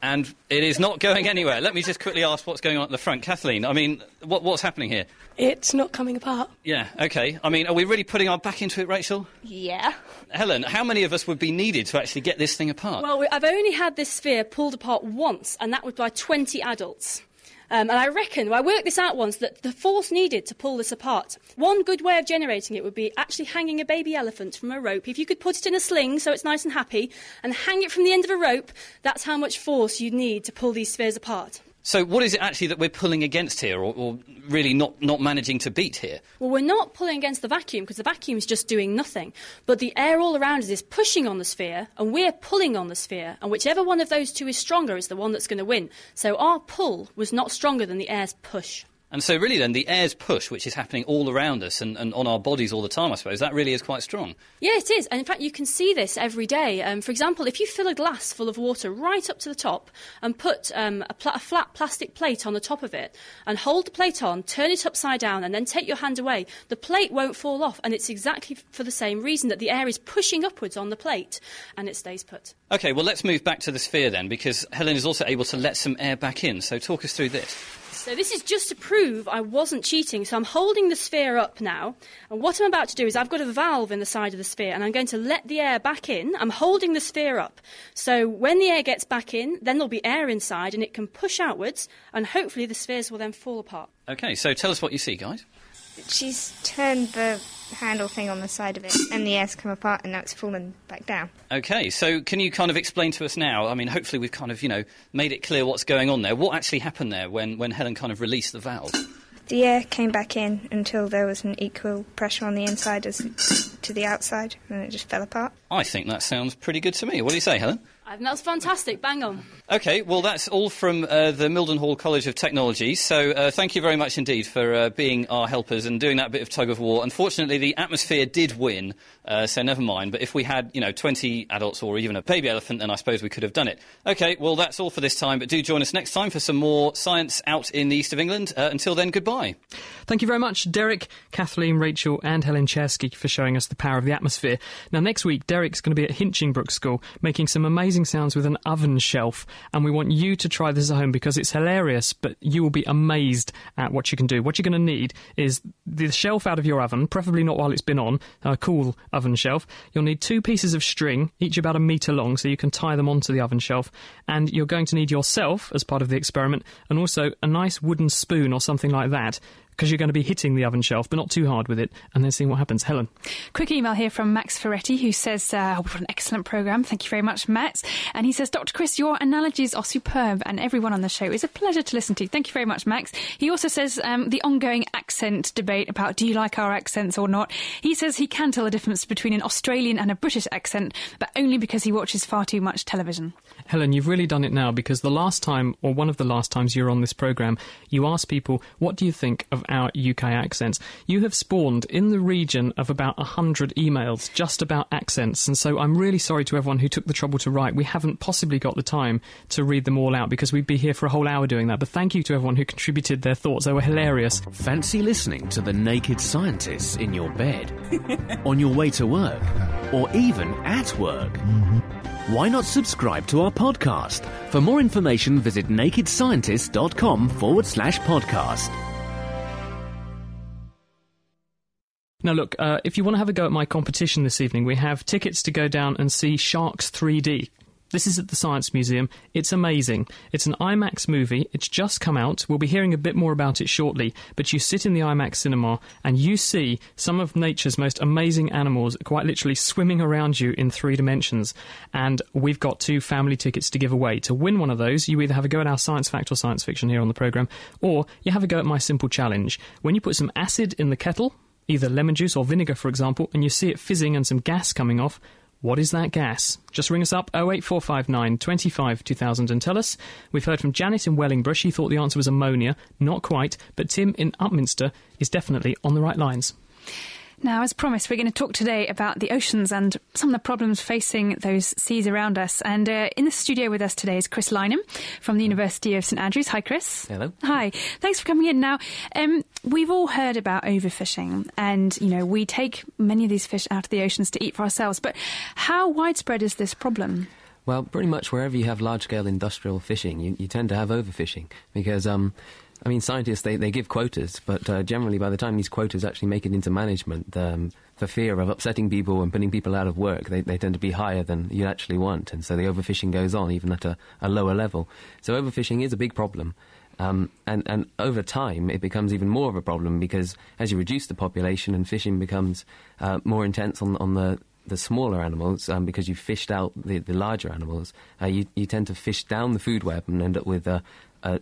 K: And it is not going anywhere. Let me just quickly ask what's going on at the front. Kathleen, I mean, what, what's happening here?
N: It's not coming apart.
K: Yeah, okay. I mean, are we really putting our back into it, Rachel?
M: Yeah.
K: Helen, how many of us would be needed to actually get this thing apart?
L: Well, I've only had this sphere pulled apart once, and that was by 20 adults. Um, and I reckon, well, I worked this out once, that the force needed to pull this apart, one good way of generating it would be actually hanging a baby elephant from a rope. If you could put it in a sling so it's nice and happy, and hang it from the end of a rope, that's how much force you'd need to pull these spheres apart.
K: So, what is it actually that we're pulling against here, or, or really not, not managing to beat here?
L: Well, we're not pulling against the vacuum because the vacuum is just doing nothing. But the air all around us is pushing on the sphere, and we're pulling on the sphere. And whichever one of those two is stronger is the one that's going to win. So our pull was not stronger than the air's push.
K: And so, really, then, the air's push, which is happening all around us and, and on our bodies all the time, I suppose, that really is quite strong.
L: Yeah, it is. And in fact, you can see this every day. Um, for example, if you fill a glass full of water right up to the top and put um, a, pla- a flat plastic plate on the top of it and hold the plate on, turn it upside down, and then take your hand away, the plate won't fall off. And it's exactly for the same reason that the air is pushing upwards on the plate and it stays put.
K: Okay, well, let's move back to the sphere then, because Helen is also able to let some air back in. So, talk us through this.
L: So this is just to prove I wasn't cheating. So I'm holding the sphere up now, and what I'm about to do is I've got a valve in the side of the sphere, and I'm going to let the air back in. I'm holding the sphere up. So when the air gets back in, then there'll be air inside, and it can push outwards, and hopefully the spheres will then fall apart.
K: Okay, so tell us what you see, guys.
M: She's turned the handle thing on the side of it, and the air's come apart, and now it's fallen back down.
K: Okay, so can you kind of explain to us now? I mean, hopefully we've kind of, you know, made it clear what's going on there. What actually happened there when, when Helen kind of released the valve?
M: The air came back in until there was an equal pressure on the inside as to the outside, and it just fell apart.
K: I think that sounds pretty good to me. What do you say, Helen?
L: I think that's fantastic. Bang on.
K: Okay, well, that's all from uh, the Mildenhall College of Technology. So, uh, thank you very much indeed for uh, being our helpers and doing that bit of tug of war. Unfortunately, the atmosphere did win, uh, so never mind. But if we had, you know, 20 adults or even a baby elephant, then I suppose we could have done it. Okay, well, that's all for this time. But do join us next time for some more science out in the east of England. Uh, until then, goodbye.
B: Thank you very much, Derek, Kathleen, Rachel, and Helen Czerski for showing us the power of the atmosphere. Now, next week, Derek's going to be at Hinchingbrooke School making some amazing sounds with an oven shelf, and we want you to try this at home because it's hilarious, but you will be amazed at what you can do. What you're going to need is the shelf out of your oven, preferably not while it's been on, a cool oven shelf. You'll need two pieces of string, each about a metre long, so you can tie them onto the oven shelf, and you're going to need yourself as part of the experiment, and also a nice wooden spoon or something like that because you're going to be hitting the oven shelf, but not too hard with it, and then seeing what happens. Helen.
E: Quick email here from Max Ferretti, who says, uh, What an excellent programme. Thank you very much, Max. And he says, Dr. Chris, your analogies are superb, and everyone on the show is a pleasure to listen to. Thank you very much, Max. He also says, um, The ongoing accent debate about do you like our accents or not. He says he can tell the difference between an Australian and a British accent, but only because he watches far too much television.
B: Helen, you've really done it now because the last time, or one of the last times you were on this programme, you asked people, What do you think of our UK accents? You have spawned in the region of about 100 emails just about accents, and so I'm really sorry to everyone who took the trouble to write. We haven't possibly got the time to read them all out because we'd be here for a whole hour doing that, but thank you to everyone who contributed their thoughts. They were hilarious.
A: Fancy listening to the naked scientists in your bed, on your way to work, or even at work? Mm-hmm. Why not subscribe to our podcast? For more information, visit nakedscientist.com forward slash podcast.
B: Now, look, uh, if you want to have a go at my competition this evening, we have tickets to go down and see Sharks 3D. This is at the Science Museum. It's amazing. It's an IMAX movie. It's just come out. We'll be hearing a bit more about it shortly. But you sit in the IMAX cinema and you see some of nature's most amazing animals quite literally swimming around you in three dimensions. And we've got two family tickets to give away. To win one of those, you either have a go at our science fact or science fiction here on the programme, or you have a go at my simple challenge. When you put some acid in the kettle, either lemon juice or vinegar, for example, and you see it fizzing and some gas coming off, what is that gas? Just ring us up 08459 25 2000 and tell us. We've heard from Janet in Wellingborough. She thought the answer was ammonia. Not quite, but Tim in Upminster is definitely on the right lines.
E: Now, as promised, we're going to talk today about the oceans and some of the problems facing those seas around us. And uh, in the studio with us today is Chris Lynam from the University of St Andrews. Hi, Chris.
O: Hello.
E: Hi. Thanks for coming in. Now, um, we've all heard about overfishing, and you know we take many of these fish out of the oceans to eat for ourselves. But how widespread is this problem?
O: Well, pretty much wherever you have large scale industrial fishing, you, you tend to have overfishing because. Um, I mean, scientists they, they give quotas, but uh, generally, by the time these quotas actually make it into management, um, the fear of upsetting people and putting people out of work, they, they tend to be higher than you actually want, and so the overfishing goes on even at a, a lower level. So overfishing is a big problem. Um, and, and over time, it becomes even more of a problem because as you reduce the population and fishing becomes uh, more intense on, on the, the smaller animals, um, because you've fished out the, the larger animals, uh, you, you tend to fish down the food web and end up with a, a,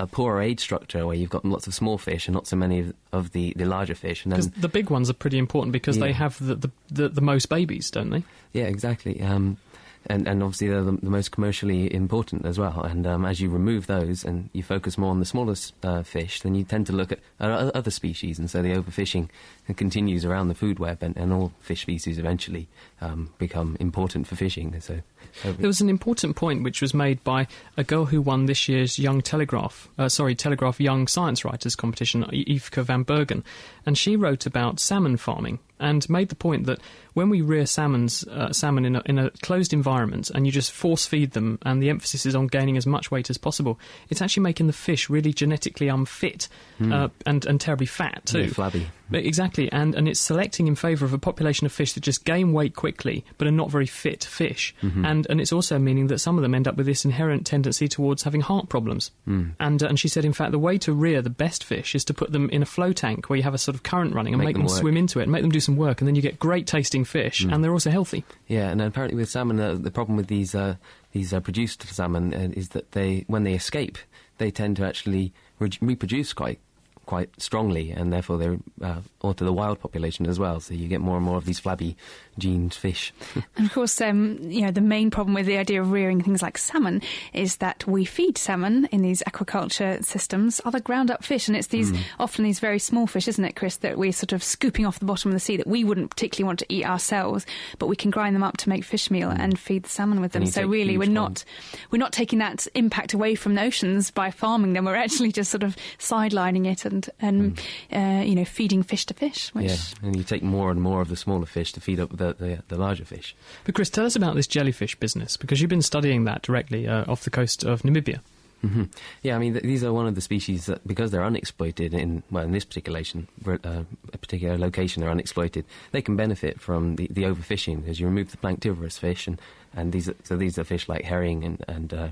O: a poorer age structure where you've got lots of small fish and not so many of, of the, the larger fish. And
B: Because
O: then,
B: the big ones are pretty important because
O: Yeah.
B: they have the, the, the, the most babies, don't they?
O: yeah, exactly. Um, and, and obviously they're the, the most commercially important as well. And um, as you remove those and you focus more on the smallest uh, fish, then you tend to look at uh, other species. And so the overfishing continues around the food web, and, and all fish species eventually um, become important for fishing. So
B: There was an important point which was made by a girl who won this year's Young Telegraph, uh, sorry, Telegraph Young Science Writers competition, Yvke van Bergen, and she wrote about salmon farming and made the point that when we rear salmons, uh, salmon in a, in a closed environment and you just force feed them, and the emphasis is on gaining as much weight as possible, it's actually making the fish really genetically unfit
O: Hmm.
B: uh, and and terribly fat too.
O: Flabby.
B: Exactly, and, and it's selecting in favour of a population of fish that just gain weight quickly but are not very fit fish.
O: Mhm.
B: And and it's also meaning that some of them end up with this inherent tendency towards having heart problems.
O: Mm.
B: And uh, and she said, in fact, the way to rear the best fish is to put them in a flow tank where you have a sort of current running and
O: Make
B: make,
O: them
B: them, swim into it and make them do some work, and then you get great tasting fish,
O: Mm.
B: and they're also healthy.
O: Yeah, and apparently with salmon, uh, the problem with these uh, these uh, produced salmon uh, is that they, when they escape, they tend to actually re- reproduce quite quite strongly, and therefore they uh, alter the wild population as well. So you get more and more of these flabby gened fish.
E: And of course, um, you know, the main problem with the idea of rearing things like salmon is that we feed salmon in these aquaculture systems other ground up fish, and it's these
O: Mm.
E: often these very small fish, isn't it, Chris, that we're sort of scooping off the bottom of the sea that we wouldn't particularly want to eat ourselves, but we can grind them up to make fish meal and feed the salmon with them.
O: Mm.
E: So really, we're not we're not taking that impact away from the oceans by farming them. We're actually just sort of sidelining it and and uh, you know feeding fish to fish, which.
O: Mm. Yeah, and you take more and more of the smaller fish to feed up the, the, the larger fish.
B: But Chris, tell us about this jellyfish business because you've been studying that directly uh, off the coast of Namibia.
O: hmm Yeah, I mean, th- these are one of the species that, because they're unexploited in, well, in this particular location, uh, a particular location, they're unexploited, they can benefit from the, the overfishing as you remove the planktivorous fish, and, and these are, so these are fish like herring and, and uh,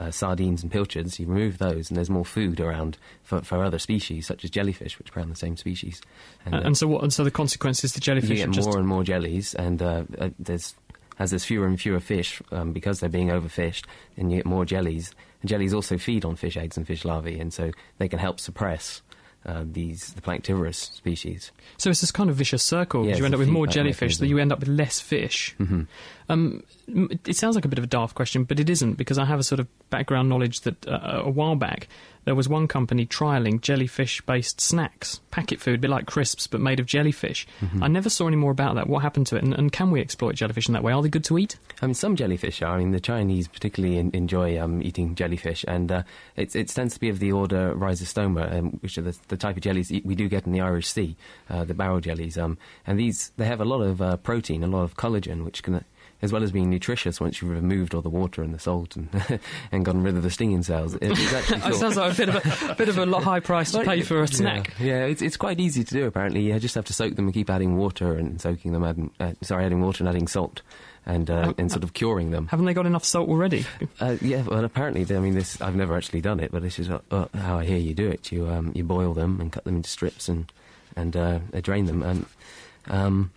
O: uh, sardines and pilchards. You remove those, and there's more food around for, for other species, such as jellyfish, which prey on the same species.
B: And,
O: uh,
B: and so, what? And so, the consequence is the jellyfish
O: you
B: are
O: get
B: just
O: more and more jellies, and uh, uh, there's as there's fewer and fewer fish um, because they're being overfished, and you get more jellies. And jellies also feed on fish eggs and fish larvae, and so they can help suppress uh, these the planktivorous species.
B: So it's this kind of vicious circle
O: Yeah,
B: you end up with more jellyfish, so you end up with less fish.
O: Mhm.
B: Um, it sounds like a bit of a daft question, but it isn't because I have a sort of background knowledge that uh, a while back there was one company trialing jellyfish-based snacks, packet food, a bit like crisps but made of jellyfish.
O: Mhm.
B: I never saw any more about that. What happened to it, and, and can we exploit jellyfish in that way? Are they good to eat?
O: I mean, some jellyfish are. I mean, the Chinese particularly en- enjoy um, eating jellyfish, and uh, it, it tends to be of the order Rhizostoma, um, which are the, the type of jellies we do get in the Irish Sea, uh, the barrel jellies. Um, and these they have a lot of uh, protein, a lot of collagen, which can. As well as being nutritious, once you've removed all the water and the salt and and gotten rid of the stinging cells, it- it's actually
B: That
O: thought-
B: sounds like a bit of a bit of a lot high price to pay for a snack.
O: Yeah, it's, it's quite easy to do. Apparently, you just have to soak them and keep adding water and soaking them, adding, uh, sorry, adding water and adding salt, and uh, and sort of curing them.
B: Haven't they got enough salt already?
O: Uh, yeah, well, apparently, I mean, this I've never actually done it, but this is uh, uh, how I hear you do it. You um, you boil them and cut them into strips and and uh, drain them and. Um,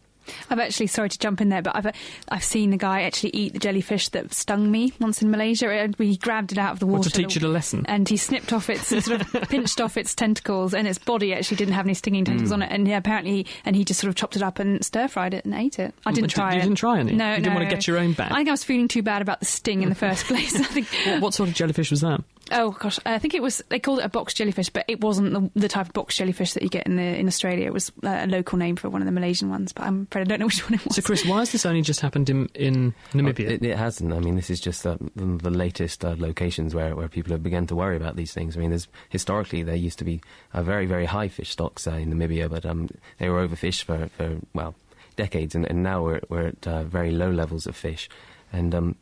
E: I've actually sorry to jump in there, but I've I've seen the guy actually eat the jellyfish that stung me once in Malaysia. Uh, He grabbed it out of the water
B: What, to teach it a lesson?
E: and he snipped off its sort of pinched off its tentacles, and its body actually didn't have any stinging tentacles
B: Mm.
E: on it. And yeah, apparently, and he just sort of chopped it up and stir fried it and ate it. I didn't
B: But
E: try
B: you
E: it.
B: didn't try any?
E: No,
B: You didn't want to get your own back?
E: I think I was feeling too bad about the sting in the first place. I think.
B: What, what sort of jellyfish was that?
E: Oh gosh, I think it was. They called it a box jellyfish, but it wasn't the, the type of box jellyfish that you get in the in Australia. It was uh, a local name for one of the Malaysian ones, but I'm afraid I don't know which one it was.
B: So, Chris, why has this only just happened in, in Namibia?
O: It, it hasn't. I mean, this is just uh, the, the latest uh, locations where, where people have begun to worry about these things. I mean, there's historically there used to be uh, very very high fish stocks uh, in Namibia, but um, they were overfished for, for well decades, and, and now we're we're at uh, very low levels of fish, and um,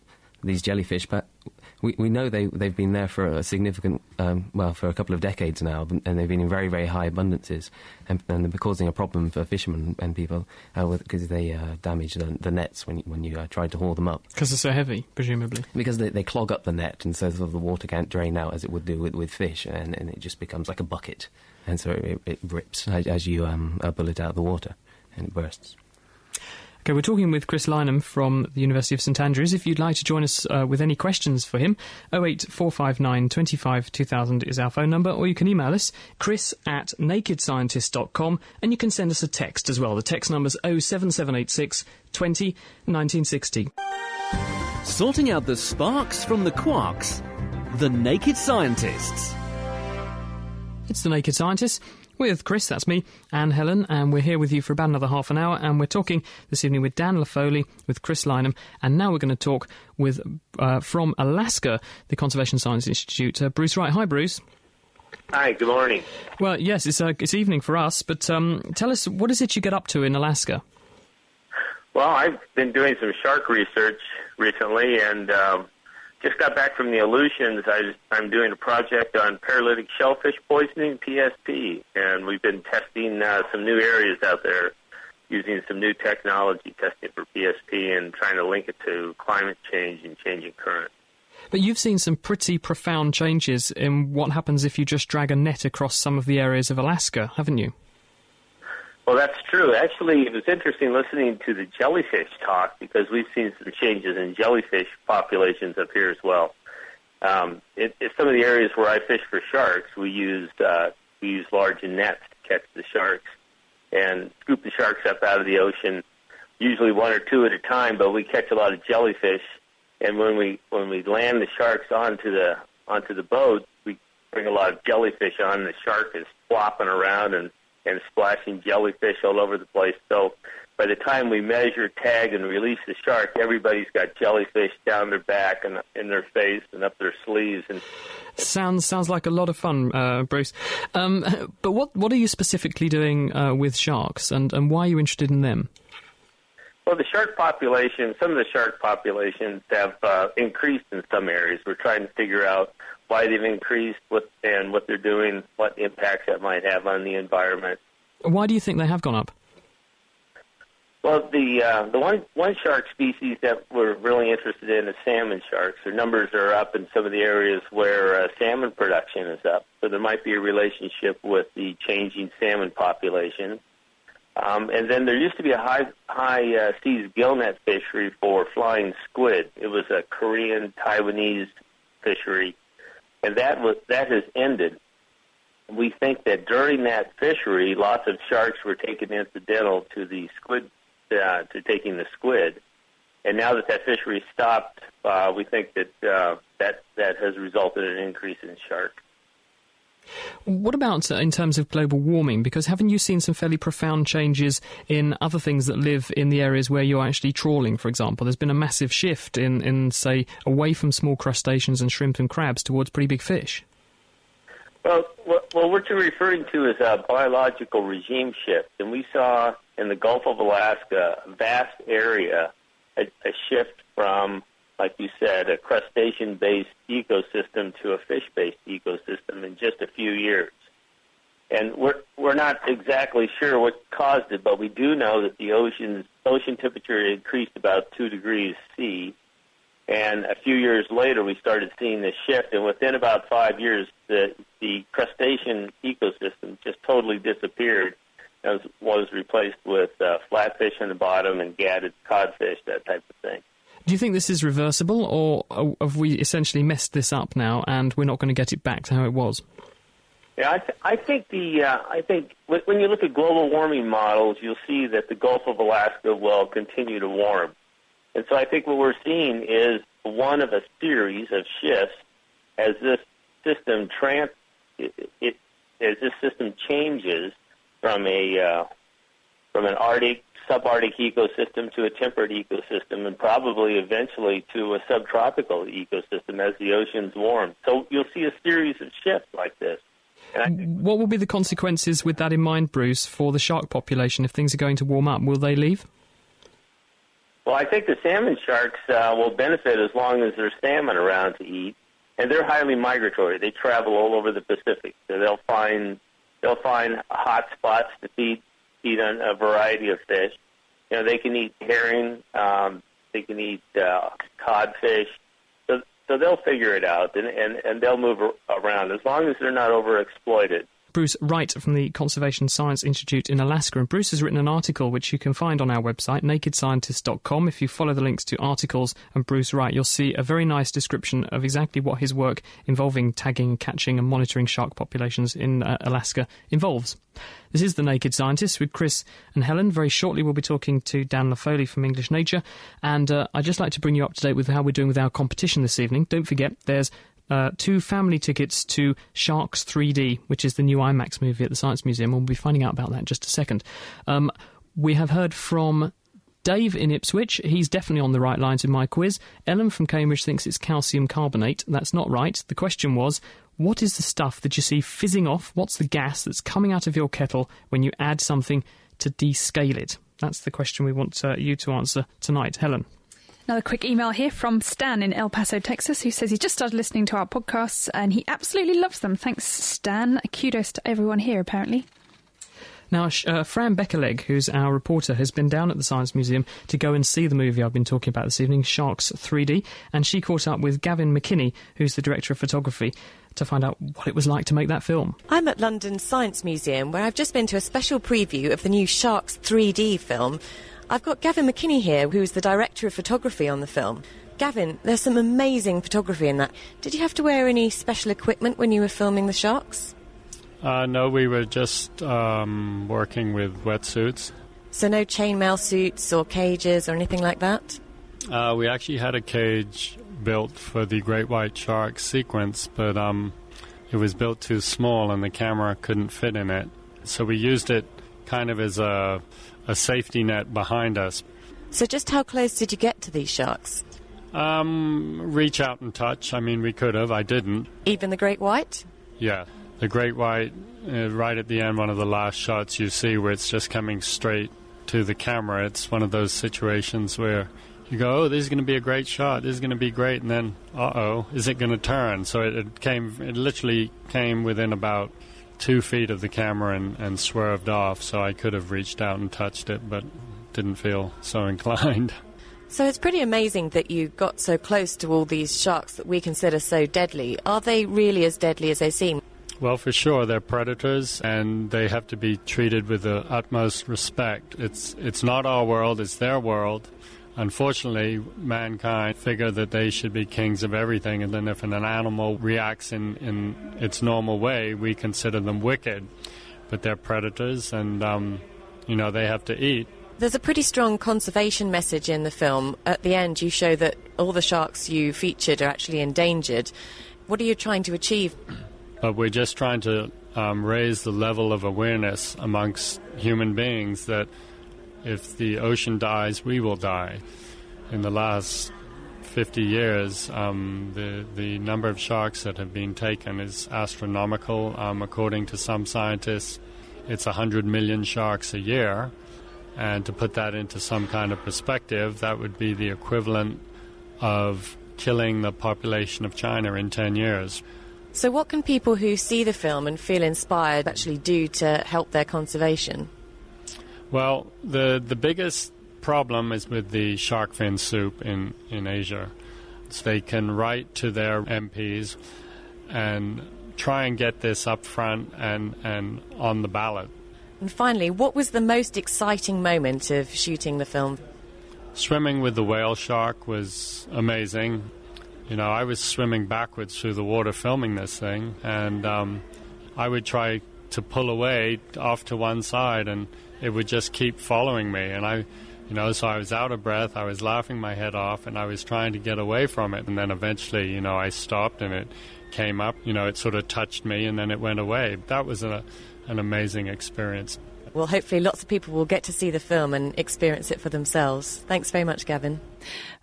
O: these jellyfish, but we, we know they they've been there for a significant um, well for a couple of decades now, and they've been in very very high abundances, and, and they're causing a problem for fishermen and people because they uh, damage the, the nets when you, when you uh, try to haul them up.
B: Because they're so heavy, presumably.
O: Because they, they clog up the net, and so sort of the water can't drain out as it would do with, with fish, and, and it just becomes like a bucket, and so it, it rips as, as you um, uh, pull it out of the water, and it bursts.
B: Okay, we're talking with Chris Lynam from the University of St Andrews. If you'd like to join us uh, with any questions for him, 08459 25 2000 is our phone number, or you can email us, chris at nakedscientist.com, and you can send us a text as well. The text number's 07786 20 1960.
A: Sorting out the sparks from the quarks. The Naked Scientists.
B: It's the Naked Scientists with Chris, that's me, and Helen, and we're here with you for about another half an hour, and we're talking this evening with Dan Laffoley, with Chris Lynam, and now we're going to talk with, uh, from Alaska, the Conservation Science Institute, uh, Bruce Wright. Hi, Bruce.
P: Hi, good morning.
B: Well, yes, it's, uh, it's evening for us, but um, tell us, what is it you get up to in Alaska?
P: Well, I've been doing some shark research recently and um, just got back from the Aleutians. I, I'm doing a project on paralytic shellfish poisoning, PSP, and we've been testing uh, some new areas out there using some new technology, testing for PSP and trying to link it to climate change and changing currents.
B: But you've seen some pretty profound changes in what happens if you just drag a net across some of the areas of Alaska, haven't you?
P: Well, that's true. Actually, it was interesting listening to the jellyfish talk because we've seen some changes in jellyfish populations up here as well. Um, it, it, some of the areas where I fish for sharks, we used uh, we use large nets to catch the sharks and scoop the sharks up out of the ocean, usually one or two at a time. But we catch a lot of jellyfish, and when we when we land the sharks onto the onto the boat, we bring a lot of jellyfish on. The shark is flopping around and and splashing jellyfish all over the place. So by the time we measure, tag, and release the shark, everybody's got jellyfish down their back and in their face and up their sleeves. And
B: sounds sounds like a lot of fun, uh, Bruce. Um, but what what are you specifically doing uh, with sharks, and, and why are you interested in them?
P: Well, the shark population, some of the shark populations have uh, increased in some areas. We're trying to figure out why they've increased, what and what they're doing, what impacts that might have on the environment.
B: Why do you think they have gone up?
P: Well, the uh, the one one shark species that we're really interested in is salmon sharks. Their numbers are up in some of the areas where uh, salmon production is up, so there might be a relationship with the changing salmon population. Um, and then there used to be a high high uh, seas gillnet fishery for flying squid. It was a Korean Taiwanese fishery, and that was that has ended. We think that during that fishery, lots of sharks were taken incidental to the squid uh, to taking the squid. And now that that fishery stopped, uh, we think that uh, that that has resulted in an increase in shark.
B: What about uh, in terms of global warming? Because haven't you seen some fairly profound changes in other things that live in the areas where you're actually trawling, for example? There's been a massive shift in, in say, away from small crustaceans and shrimp and crabs towards pretty big fish.
P: Well, what, what we're referring to is a biological regime shift, and we saw in the Gulf of Alaska, a vast area, a, a shift from, like you said, a crustacean-based ecosystem to a fish-based ecosystem in just a few years. And we're we're not exactly sure what caused it, but we do know that the ocean's ocean temperature increased about two degrees C, and a few years later, we started seeing this shift. And within about five years, the, the crustacean ecosystem just totally disappeared and was, was replaced with uh, flatfish on the bottom and gadid codfish, that type of thing.
B: Do you think this is reversible, or have we essentially messed this up now and we're not going to get it back to how it was?
P: Yeah, I, th- I think the uh, I think when you look at global warming models, you'll see that the Gulf of Alaska will continue to warm. And so I think what we're seeing is one of a series of shifts as this system trans it, it as this system changes from a uh, from an Arctic subarctic ecosystem to a temperate ecosystem, and probably eventually to a subtropical ecosystem as the oceans warm. So you'll see a series of shifts like this.
B: what will be the consequences with that in mind, Bruce, for the shark population if things are going to warm up? Will they leave?
P: Well, I think the salmon sharks uh, will benefit as long as there's salmon around to eat, and they're highly migratory. They travel all over the Pacific, so they'll find they'll find hot spots to feed feed on a variety of fish. You know, they can eat herring, um, they can eat uh, codfish, so so they'll figure it out, and and and they'll move around as long as they're not overexploited.
B: Bruce Wright from the Conservation Science Institute in Alaska. And Bruce has written an article which you can find on our website, nakedscientist.com. If you follow the links to articles and Bruce Wright, you'll see a very nice description of exactly what his work involving tagging, catching, and monitoring shark populations in uh, Alaska involves. This is The Naked Scientist with Chris and Helen. Very shortly, we'll be talking to Dan Laffoley from English Nature. And uh, I'd just like to bring you up to date with how we're doing with our competition this evening. Don't forget, there's uh, two family tickets to Sharks 3D, which is the new IMAX movie at the Science Museum. We'll be finding out about that in just a second. Um, we have heard from Dave in Ipswich, he's definitely on the right lines in my quiz. Ellen from Cambridge thinks it's calcium carbonate. That's not right. The question was, what is the stuff that you see fizzing off? What's the gas that's coming out of your kettle when you add something to descale it? That's the question we want uh, you to answer tonight. Helen.
E: Another quick email here from Stan in El Paso, Texas, who says he just started listening to our podcasts and he absolutely loves them. Thanks, Stan. Kudos to everyone here, apparently.
B: Now, uh, Fran Beckerleg, who's our reporter, has been down at the Science Museum to go and see the movie I've been talking about this evening, Sharks 3D, and she caught up with Gavin McKinney, who's the director of photography, to find out what it was like to make that film.
Q: I'm at London Science Museum, where I've just been to a special preview of the new Sharks 3D film. I've got Gavin McKinney here, who's the director of photography on the film. Gavin, there's some amazing photography in that. Did you have to wear any special equipment when you were filming the sharks?
D: Uh, no, we were just um, working with wetsuits.
Q: So no chainmail suits or cages or anything like that?
D: Uh, we actually had a cage built for the great white shark sequence, but um, it was built too small and the camera couldn't fit in it. So we used it kind of as a, a safety net behind us.
Q: So just how close did you get to these sharks?
D: Um, reach out and touch. I mean, we could have. I didn't.
Q: Even the great white?
D: Yeah. The great white, uh, right at the end, one of the last shots you see where it's just coming straight to the camera. It's one of those situations where you go, oh, this is going to be a great shot. This is going to be great. And then, uh oh, is it going to turn? So it, it, came, it literally came within about two feet of the camera and, and swerved off. So I could have reached out and touched it, but didn't feel so inclined.
Q: So it's pretty amazing that you got so close to all these sharks that we consider so deadly. Are they really as deadly as they seem?
D: Well, for sure, they're predators, and they have to be treated with the utmost respect. It's it's not our world; it's their world. Unfortunately, mankind figure that they should be kings of everything, and then if an animal reacts in, in its normal way, we consider them wicked. But they're predators, and um, you know they have to eat.
Q: There's a pretty strong conservation message in the film. At the end, you show that all the sharks you featured are actually endangered. What are you trying to achieve?
D: But we're just trying to um, raise the level of awareness amongst human beings that if the ocean dies, we will die. In the last 50 years, um, the, the number of sharks that have been taken is astronomical. Um, according to some scientists, it's 100 million sharks a year. And to put that into some kind of perspective, that would be the equivalent of killing the population of China in 10 years.
Q: So, what can people who see the film and feel inspired actually do to help their conservation?
D: Well, the the biggest problem is with the shark fin soup in, in Asia. So they can write to their MPs and try and get this up front and, and on the ballot.
Q: And finally, what was the most exciting moment of shooting the film?
D: Swimming with the whale shark was amazing. You know, I was swimming backwards through the water filming this thing, and um, I would try to pull away off to one side, and it would just keep following me. And I, you know, so I was out of breath. I was laughing my head off, and I was trying to get away from it. And then eventually, you know, I stopped, and it came up. You know, it sort of touched me, and then it went away. That was a, an amazing experience.
Q: Well, hopefully, lots of people will get to see the film and experience it for themselves. Thanks very much, Gavin.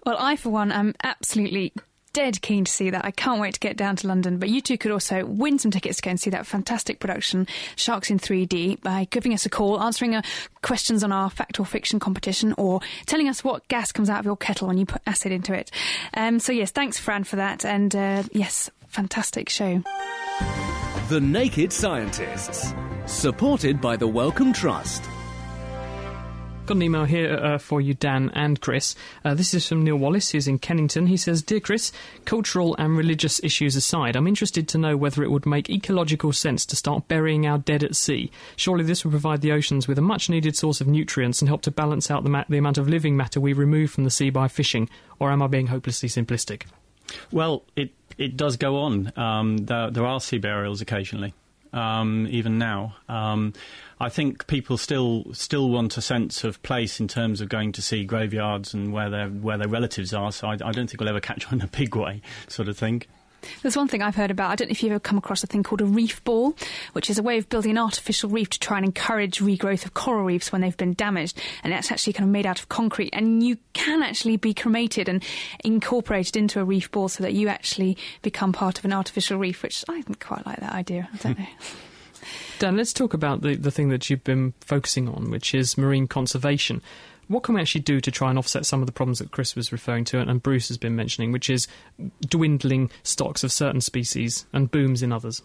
E: Well, I, for one, am absolutely dead keen to see that. I can't wait to get down to London. But you two could also win some tickets to go and see that fantastic production, Sharks in 3D, by giving us a call, answering uh, questions on our fact or fiction competition, or telling us what gas comes out of your kettle when you put acid into it. Um, so, yes, thanks, Fran, for that. And uh, yes, fantastic show.
A: The Naked Scientists, supported by the Wellcome Trust.
B: Got an email here uh, for you, Dan and Chris. Uh, this is from Neil Wallace, who's in Kennington. He says, Dear Chris, cultural and religious issues aside, I'm interested to know whether it would make ecological sense to start burying our dead at sea. Surely this would provide the oceans with a much needed source of nutrients and help to balance out the, ma- the amount of living matter we remove from the sea by fishing. Or am I being hopelessly simplistic?
I: Well, it, it does go on. Um, there, there are sea burials occasionally. Um, even now. Um, I think people still still want a sense of place in terms of going to see graveyards and where their where their relatives are. So I, I don't think we'll ever catch on a big way, sort of thing.
E: There's one thing I've heard about. I don't know if you've ever come across a thing called a reef ball, which is a way of building an artificial reef to try and encourage regrowth of coral reefs when they've been damaged. And it's actually kind of made out of concrete. And you can actually be cremated and incorporated into a reef ball so that you actually become part of an artificial reef, which I quite like that idea. I don't know.
B: Dan, let's talk about the, the thing that you've been focusing on, which is marine conservation. What can we actually do to try and offset some of the problems that Chris was referring to and Bruce has been mentioning, which is dwindling stocks of certain species and booms in others?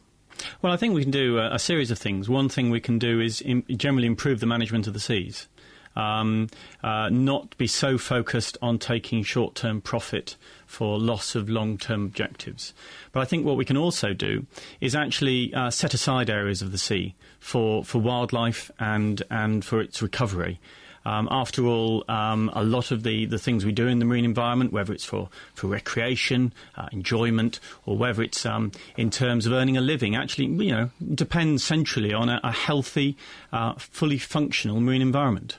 I: Well, I think we can do a, a series of things. One thing we can do is in, generally improve the management of the seas. Um, uh, not be so focused on taking short term profit for loss of long term objectives. But I think what we can also do is actually uh, set aside areas of the sea for, for wildlife and, and for its recovery. Um, after all, um, a lot of the, the things we do in the marine environment, whether it's for, for recreation, uh, enjoyment, or whether it's um, in terms of earning a living, actually, you know, depends centrally on a, a healthy, uh, fully functional marine environment.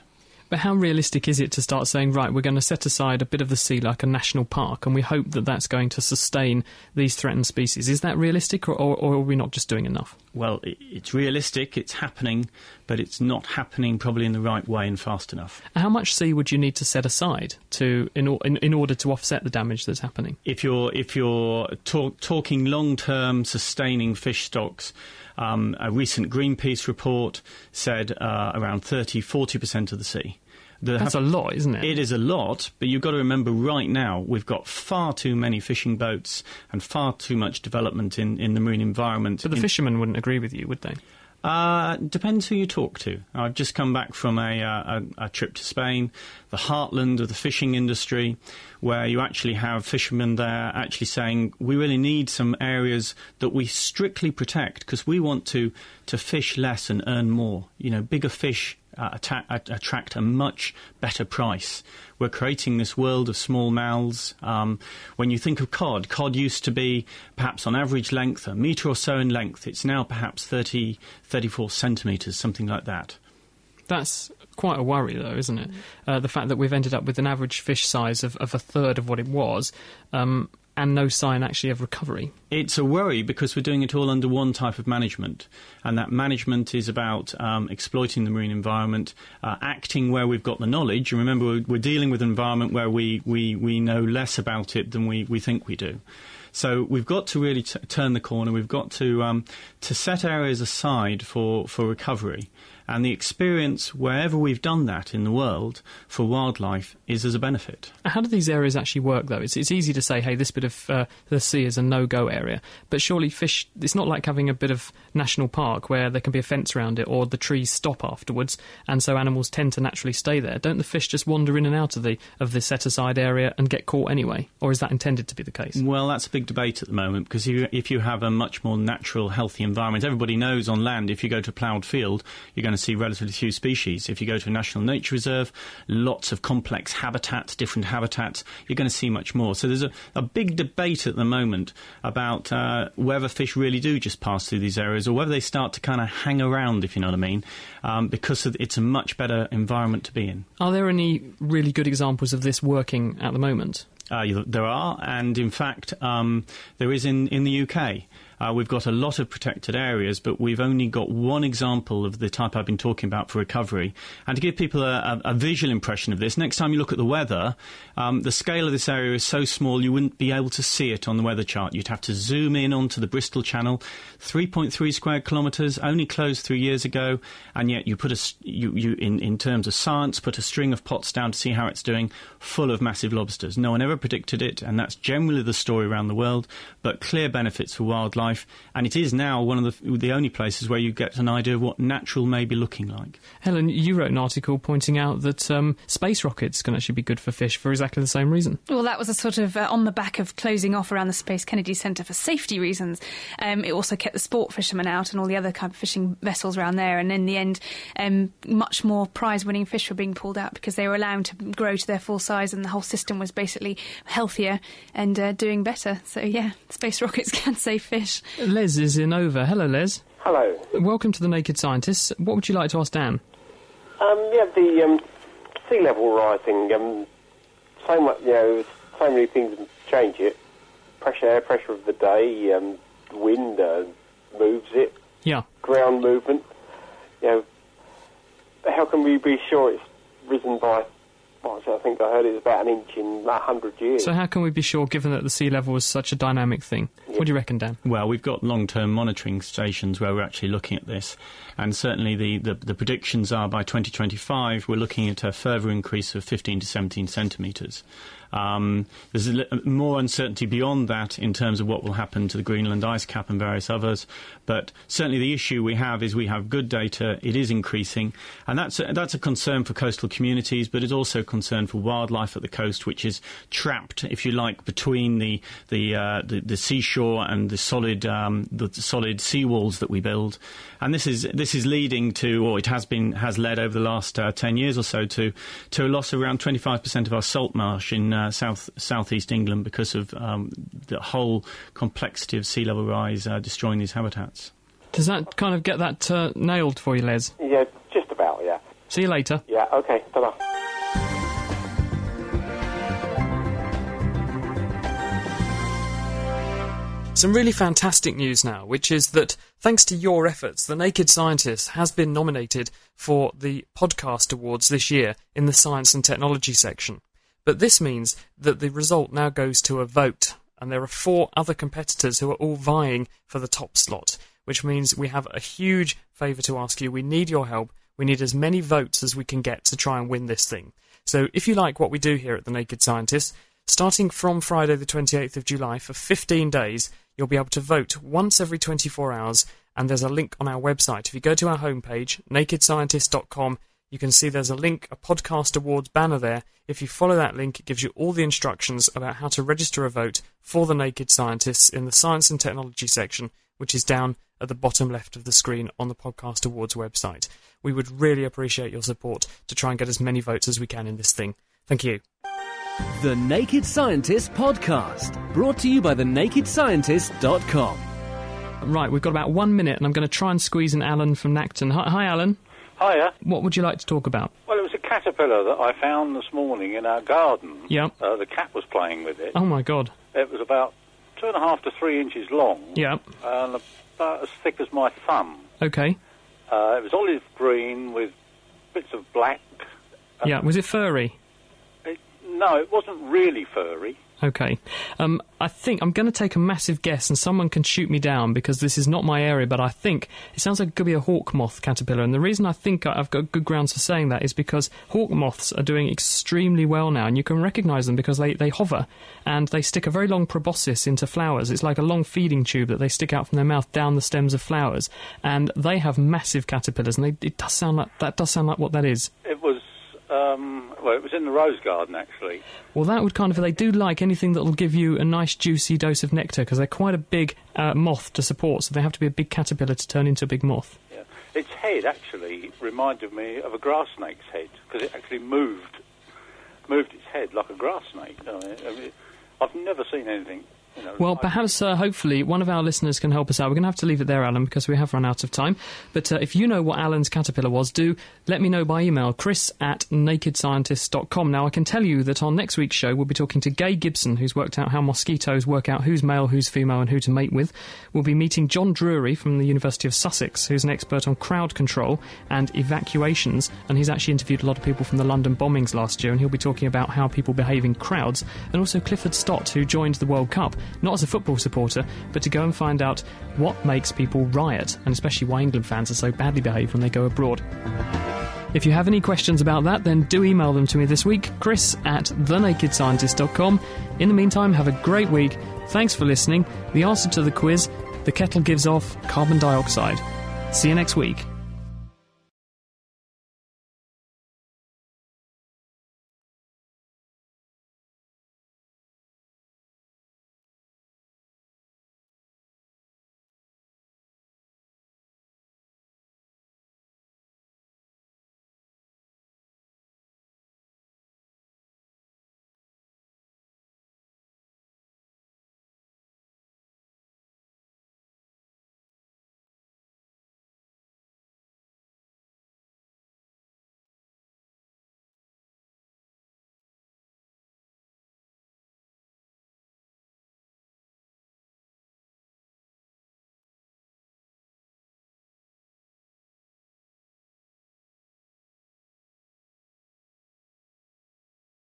B: But how realistic is it to start saying, right, we're going to set aside a bit of the sea like a national park, and we hope that that's going to sustain these threatened species? Is that realistic, or, or, or are we not just doing enough?
I: Well, it's realistic, it's happening, but it's not happening probably in the right way and fast enough.
B: How much sea would you need to set aside to in, in, in order to offset the damage that's happening?
I: If you're if you're talk, talking long term sustaining fish stocks, um, a recent Greenpeace report said uh, around 30 40% of the sea.
B: That's have, a lot, isn't it?
I: It is a lot, but you've got to remember right now we've got far too many fishing boats and far too much development in, in the marine environment.
B: But the
I: in,
B: fishermen wouldn't agree with you, would they?
I: Uh, depends who you talk to. I've just come back from a, uh, a, a, trip to Spain, the heartland of the fishing industry, where you actually have fishermen there actually saying we really need some areas that we strictly protect because we want to, to fish less and earn more. You know, bigger fish uh, attract a much better price. We're creating this world of small mouths. Um, when you think of cod, cod used to be perhaps on average length a metre or so in length. It's now perhaps 30, 34 centimetres, something like that.
B: That's quite a worry, though, isn't it? Uh, the fact that we've ended up with an average fish size of, of a third of what it was. Um, and no sign actually of recovery.
I: It's a worry because we're doing it all under one type of management, and that management is about um, exploiting the marine environment, uh, acting where we've got the knowledge. And remember, we're, we're dealing with an environment where we, we, we know less about it than we, we think we do. So we've got to really t- turn the corner. We've got to um, to set areas aside for, for recovery. And the experience, wherever we've done that in the world, for wildlife is as a benefit.
B: How do these areas actually work, though? It's, it's easy to say, hey, this bit of uh, the sea is a no go area. But surely fish, it's not like having a bit of national park where there can be a fence around it or the trees stop afterwards, and so animals tend to naturally stay there. Don't the fish just wander in and out of the, of the set aside area and get caught anyway? Or is that intended to be the case?
I: Well, that's a big debate at the moment because if you, if you have a much more natural, healthy environment, everybody knows on land if you go to a ploughed field, you're going to see relatively few species. If you go to a national nature reserve, lots of complex habitats, different habitats, you're going to see much more. So there's a, a big debate at the moment about uh, whether fish really do just pass through these areas or whether they start to kind of hang around, if you know what I mean, um, because it's a much better environment to be in.
B: Are there any really good examples of this working at the moment?
I: Uh, there are, and in fact, um, there is in, in the UK. Uh, we've got a lot of protected areas, but we've only got one example of the type I've been talking about for recovery. And to give people a, a, a visual impression of this, next time you look at the weather, um, the scale of this area is so small you wouldn't be able to see it on the weather chart. You'd have to zoom in onto the Bristol Channel, 3.3 square kilometres, only closed three years ago, and yet you put a, you, you in, in terms of science, put a string of pots down to see how it's doing, full of massive lobsters. No one ever predicted it, and that's generally the story around the world, but clear benefits for wildlife life, and it is now one of the, the only places where you get an idea of what natural may be looking like.
B: Helen, you wrote an article pointing out that um, space rockets can actually be good for fish for exactly the same reason.
E: Well, that was a sort of uh, on the back of closing off around the Space Kennedy Centre for safety reasons. Um, it also kept the sport fishermen out and all the other kind of fishing vessels around there, and in the end, um, much more prize-winning fish were being pulled out because they were allowed to grow to their full size, and the whole system was basically healthier and uh, doing better. So yeah, space rockets can save fish.
B: Les is in over. Hello, Les.
R: Hello.
B: Welcome to the Naked Scientists. What would you like to ask Dan?
R: Um, yeah, the um, sea level rising. Um, so much, you know, so many things change it. Pressure, air pressure of the day, um, wind uh, moves it.
B: Yeah.
R: Ground movement. You know, how can we be sure it's risen by I think I heard it was about an inch in a hundred years.
B: So how can we be sure, given that the sea level is such a dynamic thing? Yeah. What do you reckon, Dan?
I: Well, we've got long-term monitoring stations where we're actually looking at this, and certainly the, the, the predictions are by 2025 we're looking at a further increase of 15 to 17 centimetres. Um, there's more uncertainty beyond that in terms of what will happen to the Greenland ice cap and various others. But certainly the issue we have is we have good data. It is increasing, and that's a, that's a concern for coastal communities, but it's also a concern for wildlife at the coast, which is trapped, if you like, between the the uh, the, the seashore and the solid um, the solid seawalls that we build. And this is this is leading to, or it has been has led over the last uh, ten years or so to to a loss of around 25% of our salt marsh in uh, south southeast England because of um, the whole complexity of sea level rise uh, destroying these habitats.
B: Does that kind of get that uh, nailed for you, Les?
R: Yeah, just about, yeah.
B: See you later.
R: Yeah, okay, ta
B: Some really fantastic news now, which is that thanks to your efforts, The Naked Scientist has been nominated for the Podcast Awards this year in the Science and Technology section. But this means that the result now goes to a vote, and there are four other competitors who are all vying for the top slot, which means we have a huge favour to ask you. We need your help. We need as many votes as we can get to try and win this thing. So if you like what we do here at The Naked Scientist, starting from Friday the 28th of July for 15 days, you'll be able to vote once every 24 hours, and there's a link on our website. If you go to our homepage, nakedscientist.com, you can see there's a link, a podcast awards banner there. If you follow that link, it gives you all the instructions about how to register a vote for the Naked Scientists in the Science and Technology section, which is down at the bottom left of the screen on the Podcast Awards website. We would really appreciate your support to try and get as many votes as we can in this thing. Thank you.
A: The Naked Scientist Podcast, brought to you by thenakedscientist.com.
B: Right, we've got about one minute, and I'm going to try and squeeze in Alan from Nacton. Hi, hi Alan.
S: Hiya.
B: What would you like to talk about?
S: Well, it was a caterpillar that I found this morning in our garden.
B: Yeah.
S: Uh, the cat was playing with it.
B: Oh my god.
S: It was about two and a half to three inches long.
B: Yeah.
S: And about as thick as my thumb.
B: Okay.
S: Uh, it was olive green with bits of black.
B: Yeah. Was it furry?
S: No, it wasn't really furry.
B: Okay. Um, I think I'm going to take a massive guess, and someone can shoot me down because this is not my area. But I think it sounds like it could be a hawk moth caterpillar, and the reason I think I've got good grounds for saying that is because hawk moths are doing extremely well now, and you can recognise them because they, they hover and they stick a very long proboscis into flowers. It's like a long feeding tube that they stick out from their mouth down the stems of flowers, and they have massive caterpillars, and they, it does sound like that does sound like what that is.
S: It was. Um, well, it was in the rose garden actually.
B: Well, that would kind of they do like anything that will give you a nice juicy dose of nectar because they're quite a big uh, moth to support, so they have to be a big caterpillar to turn into a big moth.
S: Yeah. Its head actually reminded me of a grass snake's head because it actually moved moved its head like a grass snake. I mean, I've never seen anything. You know,
B: Well, perhaps, uh, hopefully, one of our listeners can help us out. We're going to have to leave it there, Alan, because we have run out of time. But uh, if you know what Alan's caterpillar was, do let me know by email, chris at nakedscientist.com. Now, I can tell you that on next week's show, we'll be talking to Gay Gibson, who's worked out how mosquitoes work out who's male, who's female, and who to mate with. We'll be meeting John Drury from the University of Sussex, who's an expert on crowd control and evacuations. And he's actually interviewed a lot of people from the London bombings last year, and he'll be talking about how people behave in crowds. And also Clifford Stott, who joined the World Cup, not as a football supporter, but to go and find out what makes people riot, and especially why England fans are so badly behaved when they go abroad. If you have any questions about that, then do email them to me this week, chris at thenakedscientist.com. In the meantime, have a great week. Thanks for listening. The answer to the quiz the kettle gives off carbon dioxide. See you next week.